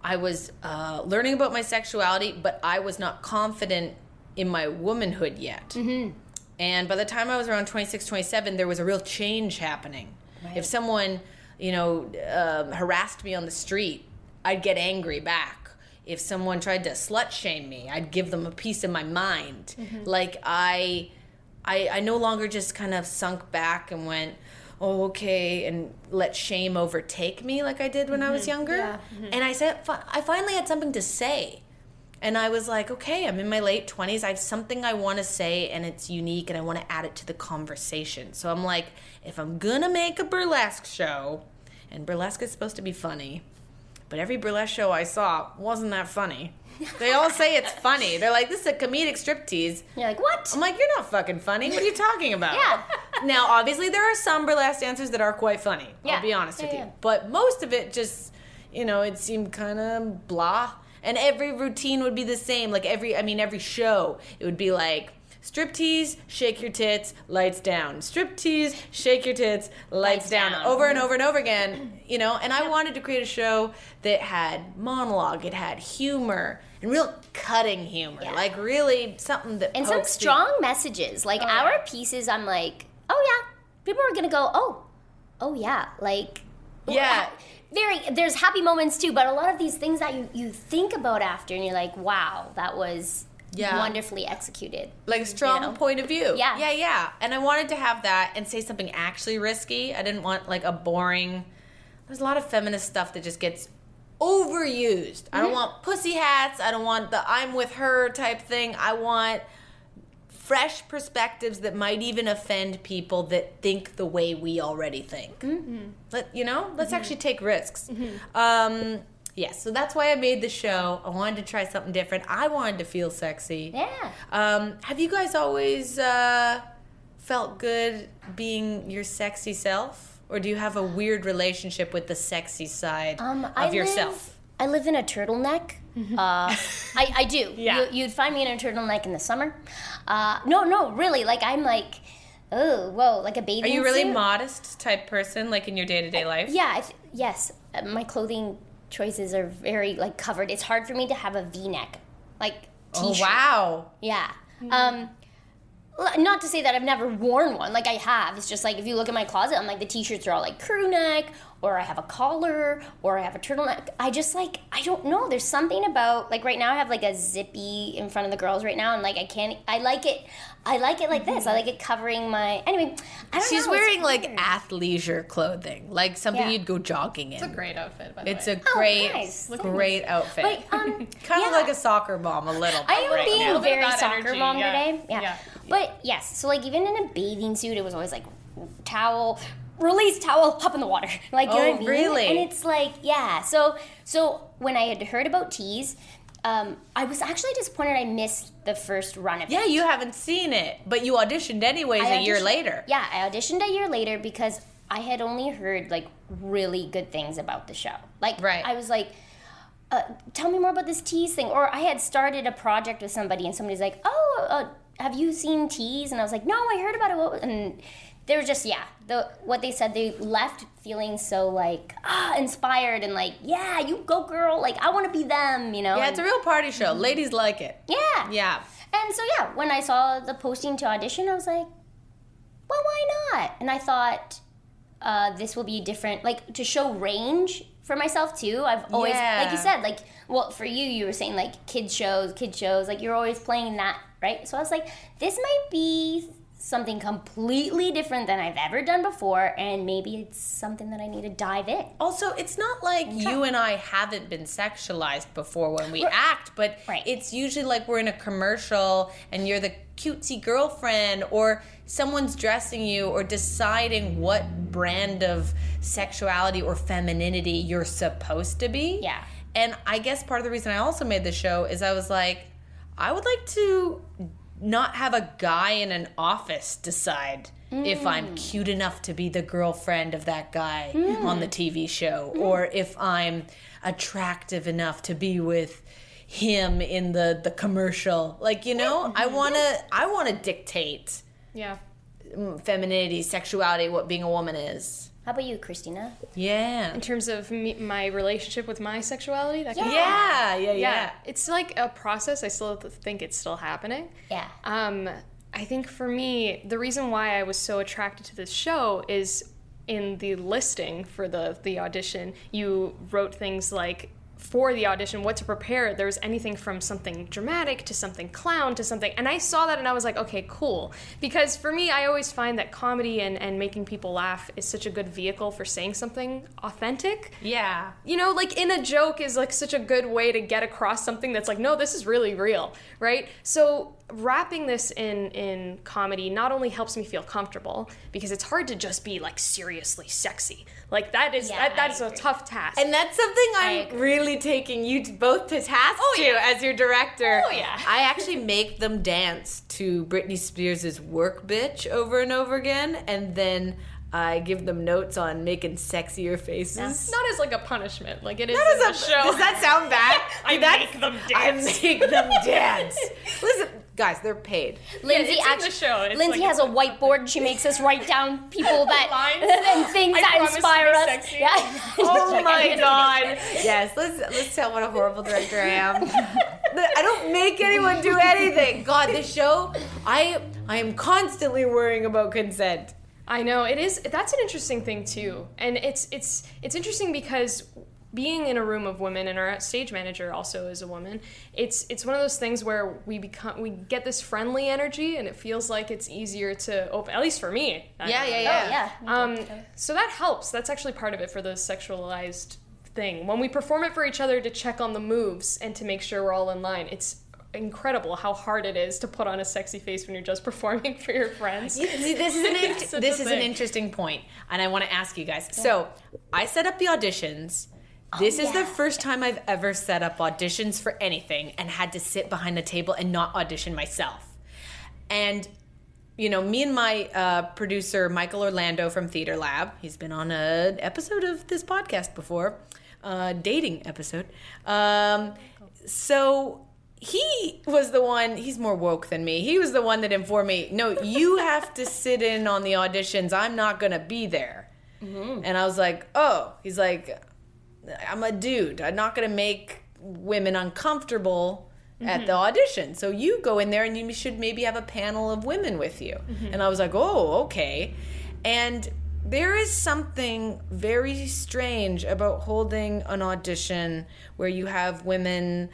I was uh, learning about my sexuality, but I was not confident in my womanhood yet. Mm-hmm. And by the time I was around 26, 27, there was a real change happening. If someone, you know, um harassed me on the street, I'd get angry back. If someone tried to slut shame me, I'd give them a piece of my mind. Mm-hmm. Like I, I, I no longer just kind of sunk back and went, "Oh, okay," and let shame overtake me like I did when I was mm-hmm. younger. Mm-hmm. And I said, I finally had something to say. And I was like, okay, I'm in my late 20s. I have something I want to say and it's unique and I want to add it to the conversation. So I'm like, if I'm going to make a burlesque show, and burlesque is supposed to be funny, but every burlesque show I saw wasn't that funny. They all say it's funny. They're like, this is a comedic striptease. You're like, what? I'm like, you're not fucking funny. What are you talking about? Yeah. Now, obviously, there are some burlesque dancers that are quite funny. Yeah. I'll be honest Yeah, with yeah. you. But most of it just, you know, it seemed kind of blah. And every routine would be the same. Like every, I mean, every show, it would be like, strip tease, shake your tits, lights down. Strip tease, shake your tits, lights, Lights down. down. Over and mm-hmm. over and over again, you know. And I wanted to create a show that had monologue, it had humor, and real cutting humor. Yeah. Like really something that and some strong messages. Like oh, our pieces, I'm like, oh yeah, people are gonna go, oh, oh yeah, like oh, Yeah. Very. There's happy moments too, but a lot of these things that you you think about after, and you're like, wow, that was Yeah. wonderfully executed. like a strong know? point of view. Yeah. Yeah, yeah. And I wanted to have that and say something actually risky. I didn't want like a boring there's a lot of feminist stuff that just gets overused. I don't Mm-hmm. want pussy hats. I don't want the I'm with her type thing. I want fresh perspectives that might even offend people that think the way we already think. Mm-hmm. Let you know, let's actually take risks. Um Yes, so that's why I made the show. I wanted to try something different. I wanted to feel sexy. Yeah. Um, have you guys always uh, felt good being your sexy self, or do you have a weird relationship with the sexy side Um, of I yourself? Live, I live in a turtleneck. Uh, I, I do. Yeah. You, you'd find me in a turtleneck in the summer. Uh, no, no, really. Like I'm like, oh, whoa, like a bathing Are you really suit. modest type person, like in your day to day life? Yeah, I th- yes. Uh, my clothing choices are very like covered. It's hard for me to have a V-neck, like Oh t-shirt. Oh wow! Yeah. Um, l- not to say that I've never worn one. Like I have. It's just like if you look at my closet, I'm like the t-shirts are all like crew neck, or I have a collar, or I have a turtleneck. I just like I don't know. There's something about like right now I have like a zippy in front of the girls right now, and like I can't. I like it. I like it like this. I like it covering my. Anyway, I don't She's know, it's wearing like athleisure clothing, like something Yeah. you'd go jogging in. It's a great outfit, by the It's way. a great, nice. great outfit. But um, kind yeah. of like a soccer mom, a little. I am right being now. A very soccer energy, mom yeah. today. Yeah. Yeah. But yes, so like even in a bathing suit, it was always like towel, release towel, hop in the water. Like you know Oh, what I mean? really? And it's like yeah. So so when I had heard about Tease, um, I was actually disappointed I missed the first run of it. Yeah, you haven't seen it, but you auditioned anyways I a year later. Yeah, I auditioned a year later because I had only heard like really good things about the show. Like, Right. I was like, uh, "Tell me more about this tease thing." Or I had started a project with somebody, and somebody's like, "Oh, uh, have you seen tease?" And I was like, "No, I heard about it." What was-" And they were just yeah, the what they said. They left feeling so like ah inspired and like yeah, you go girl. Like I want to be them. You know? Yeah, And- it's a real party show. Ladies like it. yeah. Yeah. And so yeah, when I saw the posting to audition, I was like, well, why not? And I thought uh, this will be different, like to show range for myself too. I've always, like you said, like well for you, you were saying like kids shows, kid shows, like you're always playing that, right? So I was like, this might be something completely different than I've ever done before, and maybe it's something that I need to dive in. Also, it's not like you and I haven't been sexualized before when we act, but Right. it's usually like we're in a commercial and you're the cutesy girlfriend or someone's dressing you or deciding what brand of sexuality or femininity you're supposed to be. Yeah. And I guess part of the reason I also made the show is I was like, I would like to not have a guy in an office decide if mm. I'm cute enough to be the girlfriend of that guy mm. on the TV show mm. or if I'm attractive enough to be with him in the the commercial. Like, you know, I mm-hmm. want to I want to dictate Yeah. mm, femininity, sexuality, what being a woman is. How about you, Christina? Yeah. In terms of me, my relationship with my sexuality, that kind of- Yeah, yeah, yeah. yeah, it's like a process. I still think it's still happening. Yeah. Um, I think for me, the reason why I was so attracted to this show is in the listing for the the audition. You wrote things like for the audition, what to prepare. There was anything from something dramatic to something clown to something. And I saw that and I was like, okay, cool. Because for me, I always find that comedy and, and making people laugh is such a good vehicle for saying something authentic. Yeah. You know, like in a joke is like such a good way to get across something that's like, no, this is really real, right? So wrapping this in in comedy not only helps me feel comfortable because it's hard to just be like seriously sexy. Like that is Yeah, that, I that's a tough task. And that's something I'm really taking you t- both to task Oh, to yeah. as your director. Oh, yeah. I actually make them dance to Britney Spears' "Work Bitch" over and over again, and then I give them notes on making sexier faces. not as like a punishment, like it is That in the is a- show. Does that sound bad? I That- make them dance. I dance. make them dance. Listen, guys, they're paid. Lindsay it's in the actually, show. It's Lindsay like- has a whiteboard. She makes us write down people that and things I that inspire us. sexy. Yeah. Oh my god. Yes, let's let's tell what a horrible director I am. I don't make anyone do anything. God, this show, I I am constantly worrying about consent. I know it is. That's an interesting thing too, and it's it's it's interesting because being in a room of women and our stage manager also is a woman. It's it's one of those things where we become we get this friendly energy, and it feels like it's easier to open. At least for me. I Yeah, yeah, yeah. Oh, yeah. Um, so that helps. That's actually part of it for the sexualized thing. When we perform it for each other to check on the moves and to make sure we're all in line, it's incredible how hard it is to put on a sexy face when you're just performing for your friends. This is an int- this is an interesting point, and I want to ask you guys. So, I set up the auditions. This is the first time I've ever set up auditions for anything and had to sit behind the table and not audition myself. And you know, me and my uh, producer Michael Orlando from Theater Lab. He's been on an episode of this podcast before, uh, dating episode. Um, so he was the one. He's more woke than me. He was the one that informed me. No, you have to sit in on the auditions. I'm not gonna be there. Mm-hmm. And I was like, oh. He's like, I'm a dude. I'm not gonna make women uncomfortable at the mm-hmm. audition. So you go in there and you should maybe have a panel of women with you. Mm-hmm. And I was like, oh, okay. And there is something very strange about holding an audition where you have women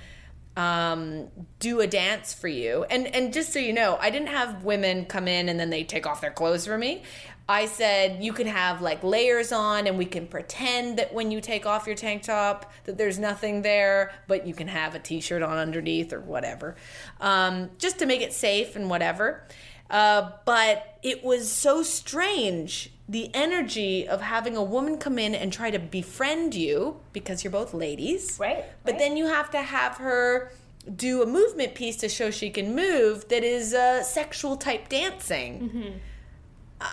um, do a dance for you. And and just so you know, I didn't have women come in and then they take off their clothes for me. I said you can have like layers on and we can pretend that when you take off your tank top that there's nothing there, but you can have a t-shirt on underneath or whatever. Um, just to make it safe and whatever. Uh, but it was so strange the energy of having a woman come in and try to befriend you because you're both ladies. Right, But right. then you have to have her do a movement piece to show she can move that is uh, sexual type dancing. Uh,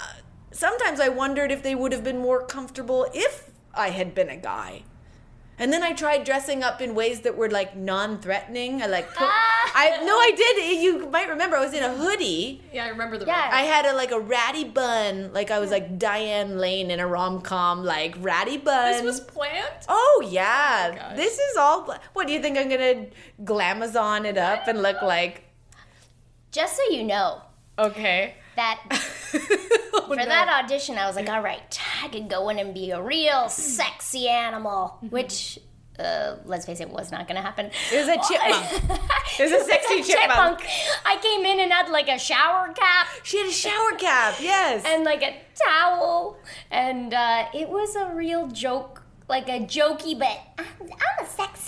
sometimes I wondered if they would have been more comfortable if I had been a guy. And then I tried dressing up in ways that were like non-threatening. I like put, I no, I did. You might remember I was in a hoodie. Yeah, I remember the Yeah. I had a like a ratty bun, like I was like Diane Lane in a rom com, like ratty bun. This was planned. Oh yeah, oh gosh. this is all. What do you think I'm gonna glamazon it up and look like? Just so you know Okay. That Oh, for that audition, I was like, all right, I could go in and be a real sexy animal, which. Uh, let's face it, was not gonna happen. It was a chipmunk. It was a sexy chipmunk. I came in and had like a shower cap She had a shower cap. Yes. and like a towel, and uh, it was a real joke, like a jokey, but I'm, I'm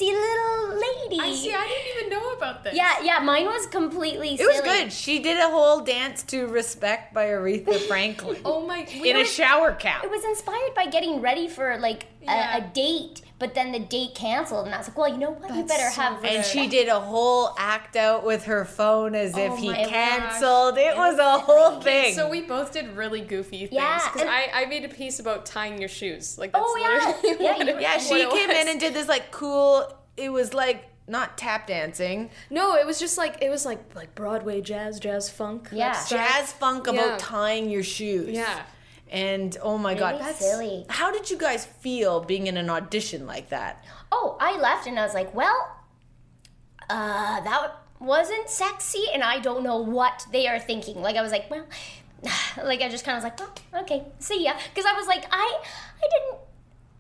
a sexy little lady. I see. I didn't even know about this. Yeah, yeah, mine was completely. it was good. She did a whole dance to "Respect" by Aretha Franklin Oh my. in a shower cap. It was inspired by getting ready for like Yeah. a, a date, but then the date canceled, and I was like, well, you know what? you better so have. And she did a whole act out with her phone as if Oh he my canceled. It was a whole thing. So we both did really goofy things. Yeah, Because and- I, I made a piece about tying your shoes. Like that's Oh, yeah. literally Yeah, what it- yeah, what she it came in and did this like cool. It was like not tap dancing, No, it was just like it was like like Broadway jazz, jazz funk. Yeah. jazz funk about Yeah. tying your shoes. Yeah. And oh my god, that's silly. How did you guys feel being in an audition like that? Oh, I left, and I was like, well, uh, that wasn't sexy, and I don't know what they are thinking. Like I was like, well, like I just kind of was like, oh, okay, see ya, because I was like, I, I didn't.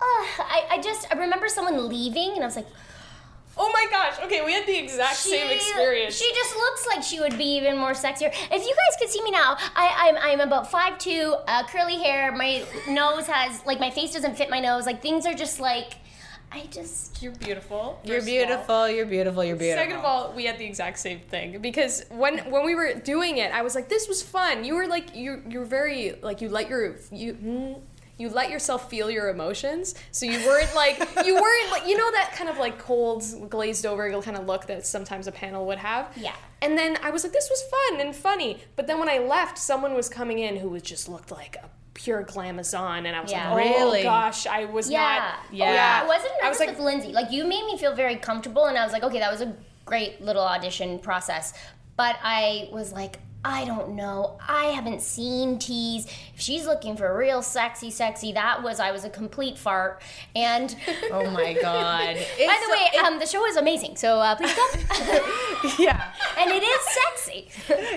Uh, I, I just I remember someone leaving and I was like, Oh my gosh. Okay, we had the exact same experience. She just looks like she would be even more sexier. If you guys could see me now, I, I'm I'm about 5'2", uh, curly hair. My nose has like my face doesn't fit my nose. Like things are just like, I just You're beautiful. You're first all. beautiful. You're beautiful. You're beautiful. Second of all, we had the exact same thing because when when we were doing it, I was like, "This was fun." You were like, you you're very like you let your you. You let yourself feel your emotions, so you weren't like you weren't like you know that kind of like cold, glazed over kind of look that sometimes a panel would have. Yeah. And then I was like, this was fun and funny. But then when I left, someone was coming in who was just looked like a pure glamazon, and I was Yeah. like, oh Really? gosh, I was yeah. not. Oh, Yeah. I wasn't nervous I was like- with Lindsay. Like you made me feel very comfortable, and I was like, okay, that was a great little audition process. But I was like, I don't know. I haven't seen tease. If she's looking for real sexy, sexy, that was I was a complete fart. And Oh my god. by the way, um, the show is amazing. So uh, please come. yeah. and it is sexy.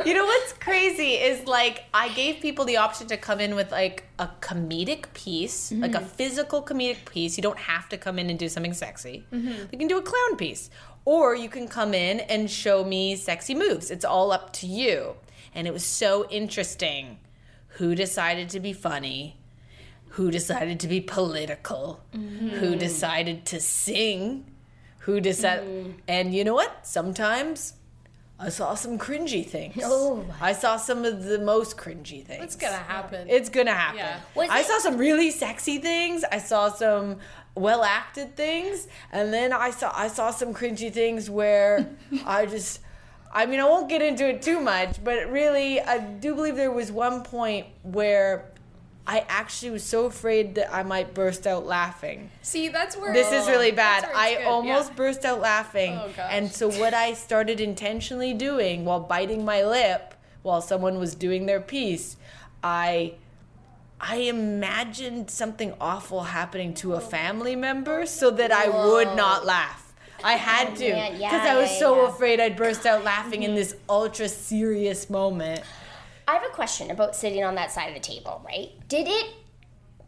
You know what's crazy is like I gave people the option to come in with like a comedic piece, like a physical comedic piece. You don't have to come in and do something sexy. You can do a clown piece. Or you can come in and show me sexy moves. It's all up to you. And it was so interesting who decided to be funny, who decided to be political, who mm-hmm. decided to sing, who decided. Mm-hmm. And you know what? Sometimes I saw some cringy things. Oh. I saw some of the most cringy things. It's gonna happen. It's gonna happen. Yeah. I it- saw some really sexy things. I saw some well acted things, and then I saw I saw some cringy things where I just. I mean, I won't get into it too much, but really, I do believe there was one point where I actually was so afraid that I might burst out laughing. See, that's where This is really bad. That's where it's I good, almost yeah. burst out laughing. Oh, gosh. And so what I started intentionally doing while biting my lip while someone was doing their piece, I I imagined something awful happening to a oh. family member so that I would not laugh. I had to because yeah, I was yeah, so afraid I'd burst out laughing in this ultra serious moment. I have a question about sitting on that side of the table, right? Did it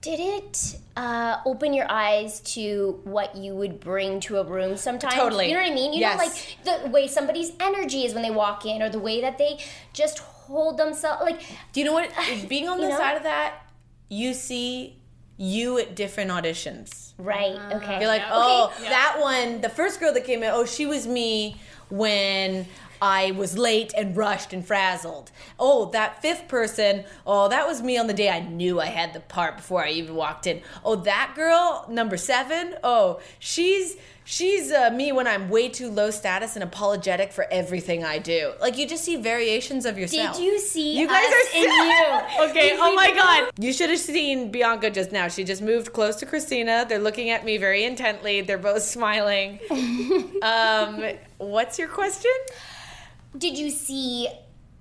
did it uh, open your eyes to what you would bring to a room sometimes? Totally. You know what I mean? You Yes. know, like the way somebody's energy is when they walk in, or the way that they just hold themselves. Like, Do you know what? Being on the know? side of that, you see you at different auditions. Right? Ah. Okay. You're like, Yeah. oh, Okay. that one, the first girl that came in, oh, she was me when I was late and rushed and frazzled. Oh, that fifth person, oh, that was me on the day I knew I had the part before I even walked in. Oh, that girl, number seven, oh, she's she's uh, me when I'm way too low status and apologetic for everything I do. Like you just see variations of yourself. Did you see You guys us are in you? Okay, Did oh my god. You should have seen Bianca just now. She just moved close to Christina. They're looking at me very intently. They're both smiling. um, what's your question? Did you see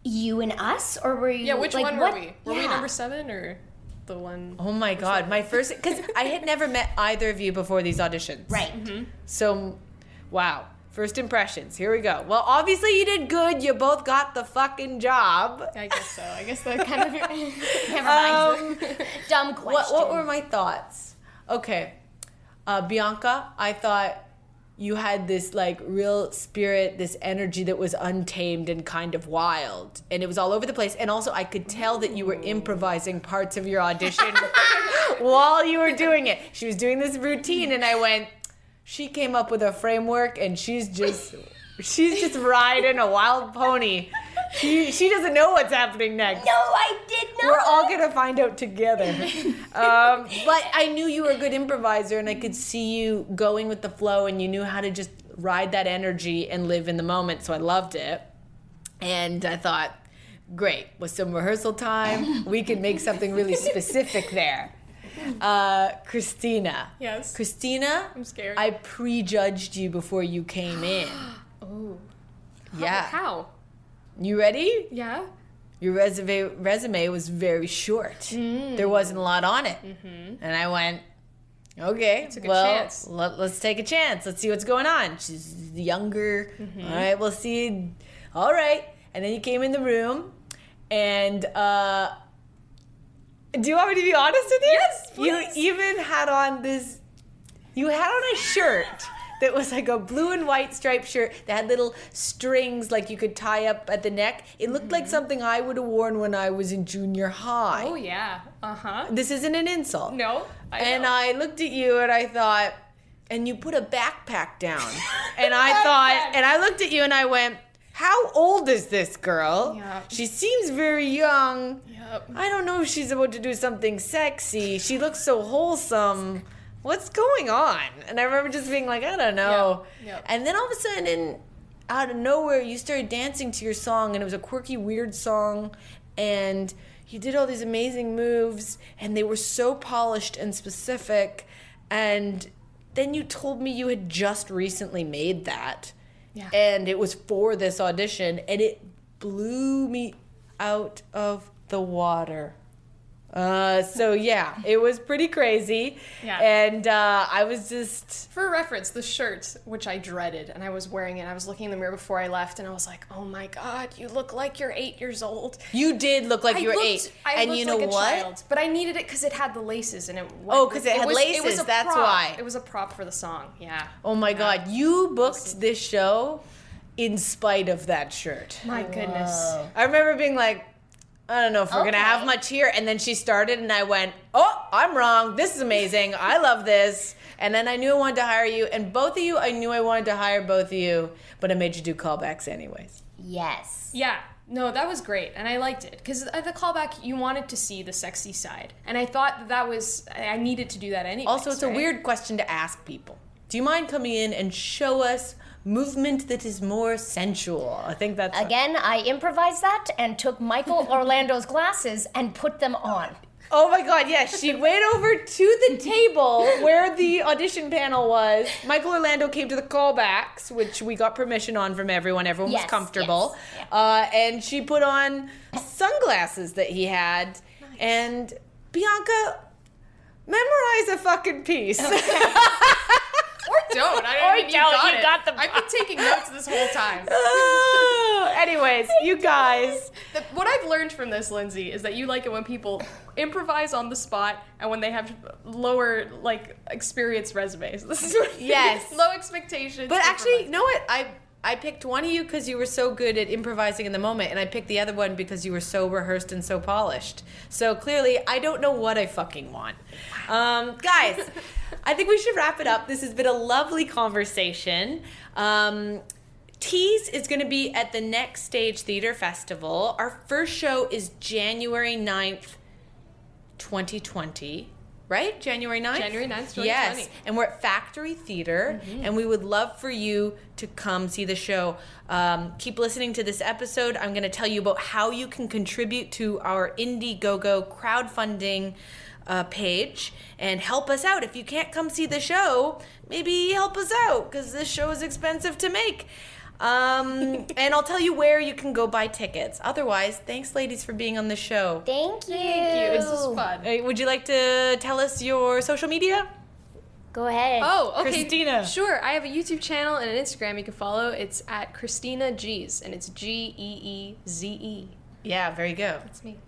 you and us, or were you? Yeah, which like, one what- were we? Were we number seven or the one? Oh my god, my first cuz I had never met either of you before these auditions. Right. So wow. First impressions. Here we go. Well, obviously you did good. You both got the fucking job. I guess so. I guess that kind of. Never mind. Um, Dumb question. What, what were my thoughts? Okay. Uh, Bianca, I thought you had this like real spirit, this energy that was untamed and kind of wild. And it was all over the place. And also, I could tell that you were improvising parts of your audition while you were doing it. She was doing this routine, and I went, she came up with a framework, and she's just. She's just riding a wild pony. She she doesn't know what's happening next. No, I did not. We're all gonna find out together. um, but I knew you were a good improviser, and I could see you going with the flow, and you knew how to just ride that energy and live in the moment. So I loved it, and I thought, great, with some rehearsal time, we can make something really specific there. Uh, Christina. Yes. Christina. I'm scared. I prejudged you before you came in. oh. Yeah. How? You ready? Yeah. your resume resume was very short. Mm. There wasn't a lot on it, mm-hmm. and I went, okay, well, chance. Let, us take a chance. Let's see what's going on. She's younger. Mm-hmm. All right, we'll see. All right, and then you came in the room, and uh, do you want me to be honest with you? Yes, please. You even had on this. You had on a shirt that was like a blue and white striped shirt that had little strings like you could tie up at the neck. It looked like something I would have worn when I was in junior high. Oh yeah. Uh huh. This isn't an insult. No. I and. I looked at you and I thought, and you put a backpack down. and I thought, and I looked at you and I went, how old is this girl? Yeah. She seems very young. Yep. I don't know if she's about to do something sexy. She looks so wholesome. What's going on? And I remember just being like, I don't know. Yeah, yeah. And then all of a sudden, out of nowhere, you started dancing to your song, and it was a quirky, weird song. And you did all these amazing moves, and they were so polished and specific. And then you told me you had just recently made that. Yeah. And it was for this audition, and it blew me out of the water. Uh, so yeah, it was pretty crazy. Yeah. And uh, I was just For reference, the shirt, which I dreaded, and I was wearing it, I was looking in the mirror before I left, and I was like, "Oh my god, you look like you're eight years old." you did look like I you were looked- eight, I and you know like what? child, but I needed it because it had the laces, and it. Oh, 'cause it had was, laces, a that's prop. why. It was a prop for the song. Yeah. Oh my god, you booked this show in spite of that shirt. My goodness. I remember being like, I don't know if we're gonna have much here. And then she started, and I went, Oh, I'm wrong. This is amazing. I love this. And then I knew I wanted to hire you. And both of you, I knew I wanted to hire both of you, but I made you do callbacks anyways. Yes. Yeah. No, that was great, and I liked it because at the callback, you wanted to see the sexy side, and I thought that, that was I I needed to do that anyway. Also, it's a weird question to ask people. Do you mind coming in and show us movement that is more sensual? I think that's Again, I improvised that and took Michael Orlando's glasses and put them on. Oh my god, yes. She went over to the table where the audition panel was. Michael Orlando came to the callbacks, which we got permission on from everyone. Everyone was comfortable. yes, Uh, and she put on sunglasses that he had. And Bianca, memorize a fucking piece. Or don't. I Or mean, you don't, got you it. got the- I've been taking notes this whole time. Oh, anyways, you guys. The- what I've learned from this, Lindsay, is that you like it when people improvise on the spot and when they have lower, like, experience resumes. This is what Yes. low expectations. But actually, improvise. you know what? I I picked one of you because you were so good at improvising in the moment, and I picked the other one because you were so rehearsed and so polished. So clearly, I don't know what I fucking want. Um, guys, I think we should wrap it up. This has been a lovely conversation. Um, Tease is going to be at the Next Stage Theater Festival. Our first show is January 9th, 2020. Right? January 9th? January 9th, 2020. Yes. And we're at Factory Theater, and we would love for you to come see the show. Um, keep listening to this episode. I'm going to tell you about how you can contribute to our Indiegogo crowdfunding uh, page and help us out. If you can't come see the show, maybe help us out because this show is expensive to make. Um, and I'll tell you where you can go buy tickets. Otherwise, thanks, ladies, for being on the show. Thank you. Thank you. This is fun. Would you like to tell us your social media? Go ahead. Oh, okay. Christina. Sure. I have a YouTube channel and an Instagram you can follow. It's at Christina Geeze, and it's G E E Z E. Yeah, very good. That's me.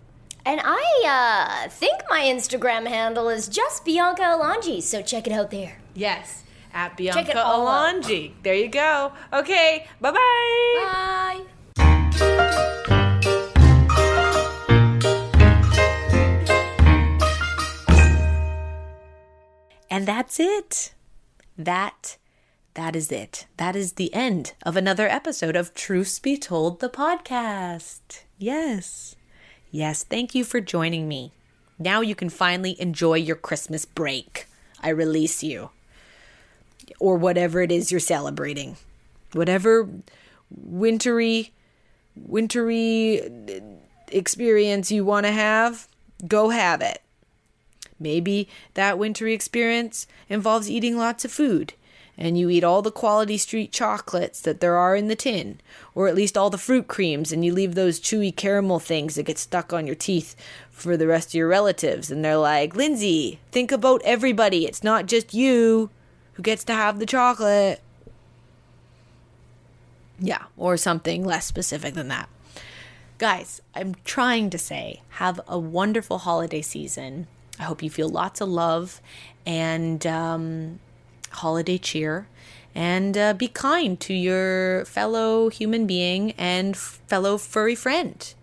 And I uh, think my Instagram handle is just Bianca Alonji, so check it out there. Yes, at Check Bianca it all out. Alonji. There you go. Okay, bye bye. Bye. And that's it. That that is it. That is the end of another episode of Truths Be Told the podcast. Yes. Yes, thank you for joining me. Now you can finally enjoy your Christmas break. I release you. Or whatever it is you're celebrating. Whatever wintry wintry experience you want to have, go have it. Maybe that wintry experience involves eating lots of food, and you eat all the quality street chocolates that there are in the tin, or at least all the fruit creams, and you leave those chewy caramel things that get stuck on your teeth for the rest of your relatives. And they're like, Lindsay, think about everybody. It's not just you who gets to have the chocolate. Yeah, or something less specific than that. Guys, I'm trying to say have a wonderful holiday season. I hope you feel lots of love and um, holiday cheer. and uh, be kind to your fellow human being and fellow furry friend.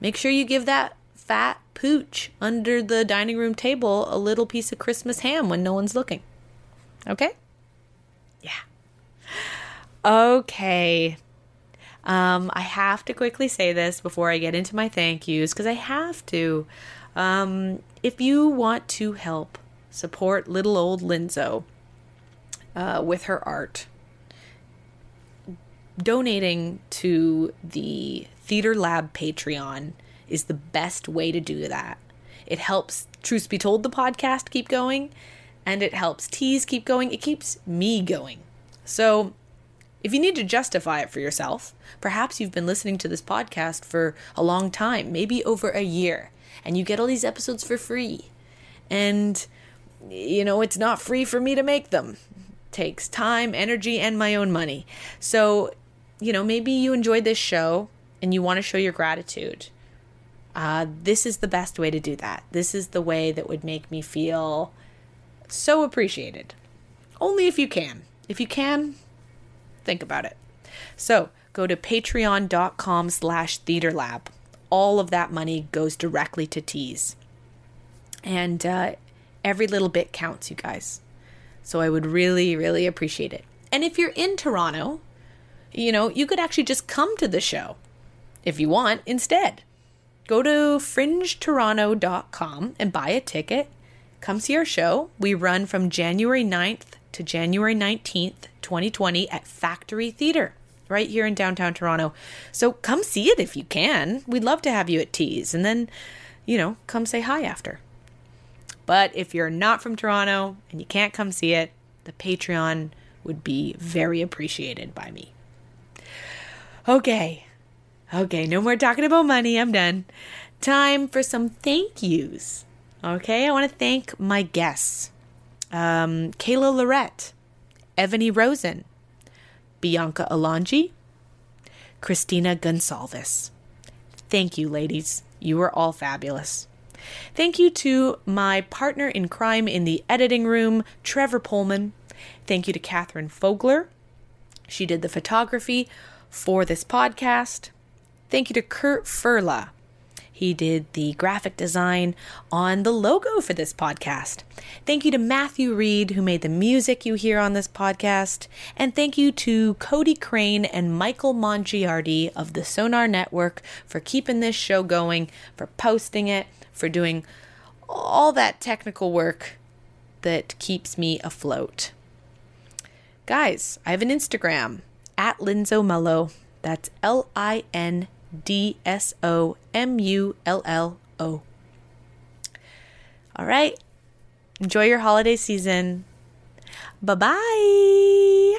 Make sure you give that fat pooch under the dining room table a little piece of Christmas ham when no one's looking. Okay? Yeah. Okay. Um, I have to quickly say this before I get into my thank yous because I have to. Um, if you want to help support little old Linzo uh, with her art, donating to the Theater Lab Patreon is the best way to do that. It helps Truth Be Told, the podcast, keep going, and it helps Tease keep going. It keeps me going. So if you need to justify it for yourself, perhaps you've been listening to this podcast for a long time, maybe over a year, and you get all these episodes for free. And, you know, it's not free for me to make them. It takes time, energy, and my own money. So, you know, maybe you enjoyed this show and you want to show your gratitude. Uh, this is the best way to do that. This is the way that would make me feel so appreciated. Only if you can. If you can, think about it. So go to patreon.com slash theaterlab. All of that money goes directly to Tease. And uh, every little bit counts, you guys. So I would really, really appreciate it. And if you're in Toronto, you know, you could actually just come to the show if you want instead. Go to fringetoronto.com and buy a ticket. Come see our show. We run from January 9th to January 19th, 2020 at Factory Theater right here in downtown Toronto. So come see it if you can. We'd love to have you at Tease and then, you know, come say hi after. But if you're not from Toronto and you can't come see it, the Patreon would be very appreciated by me. Okay. Okay, no more talking about money. I'm done. Time for some thank yous. Okay, I want to thank my guests um, Kayla Lorette, Evany Rosen, Bianca Alonji, Christina Gonsalves. Thank you, ladies. You were all fabulous. Thank you to my partner in crime in the editing room, Trevor Pullman. Thank you to Catherine Fogler. She did the photography for this podcast. Thank you to Kurt Furla. He did the graphic design on the logo for this podcast. Thank you to Matthew Reed, who made the music you hear on this podcast. And thank you to Cody Crane and Michael Mongiardi of the Sonar Network for keeping this show going, for posting it, for doing all that technical work that keeps me afloat. Guys, I have an Instagram at Lindso Mullo. That's L I N D S O M U L L O. All right. Enjoy your holiday season. Bye bye.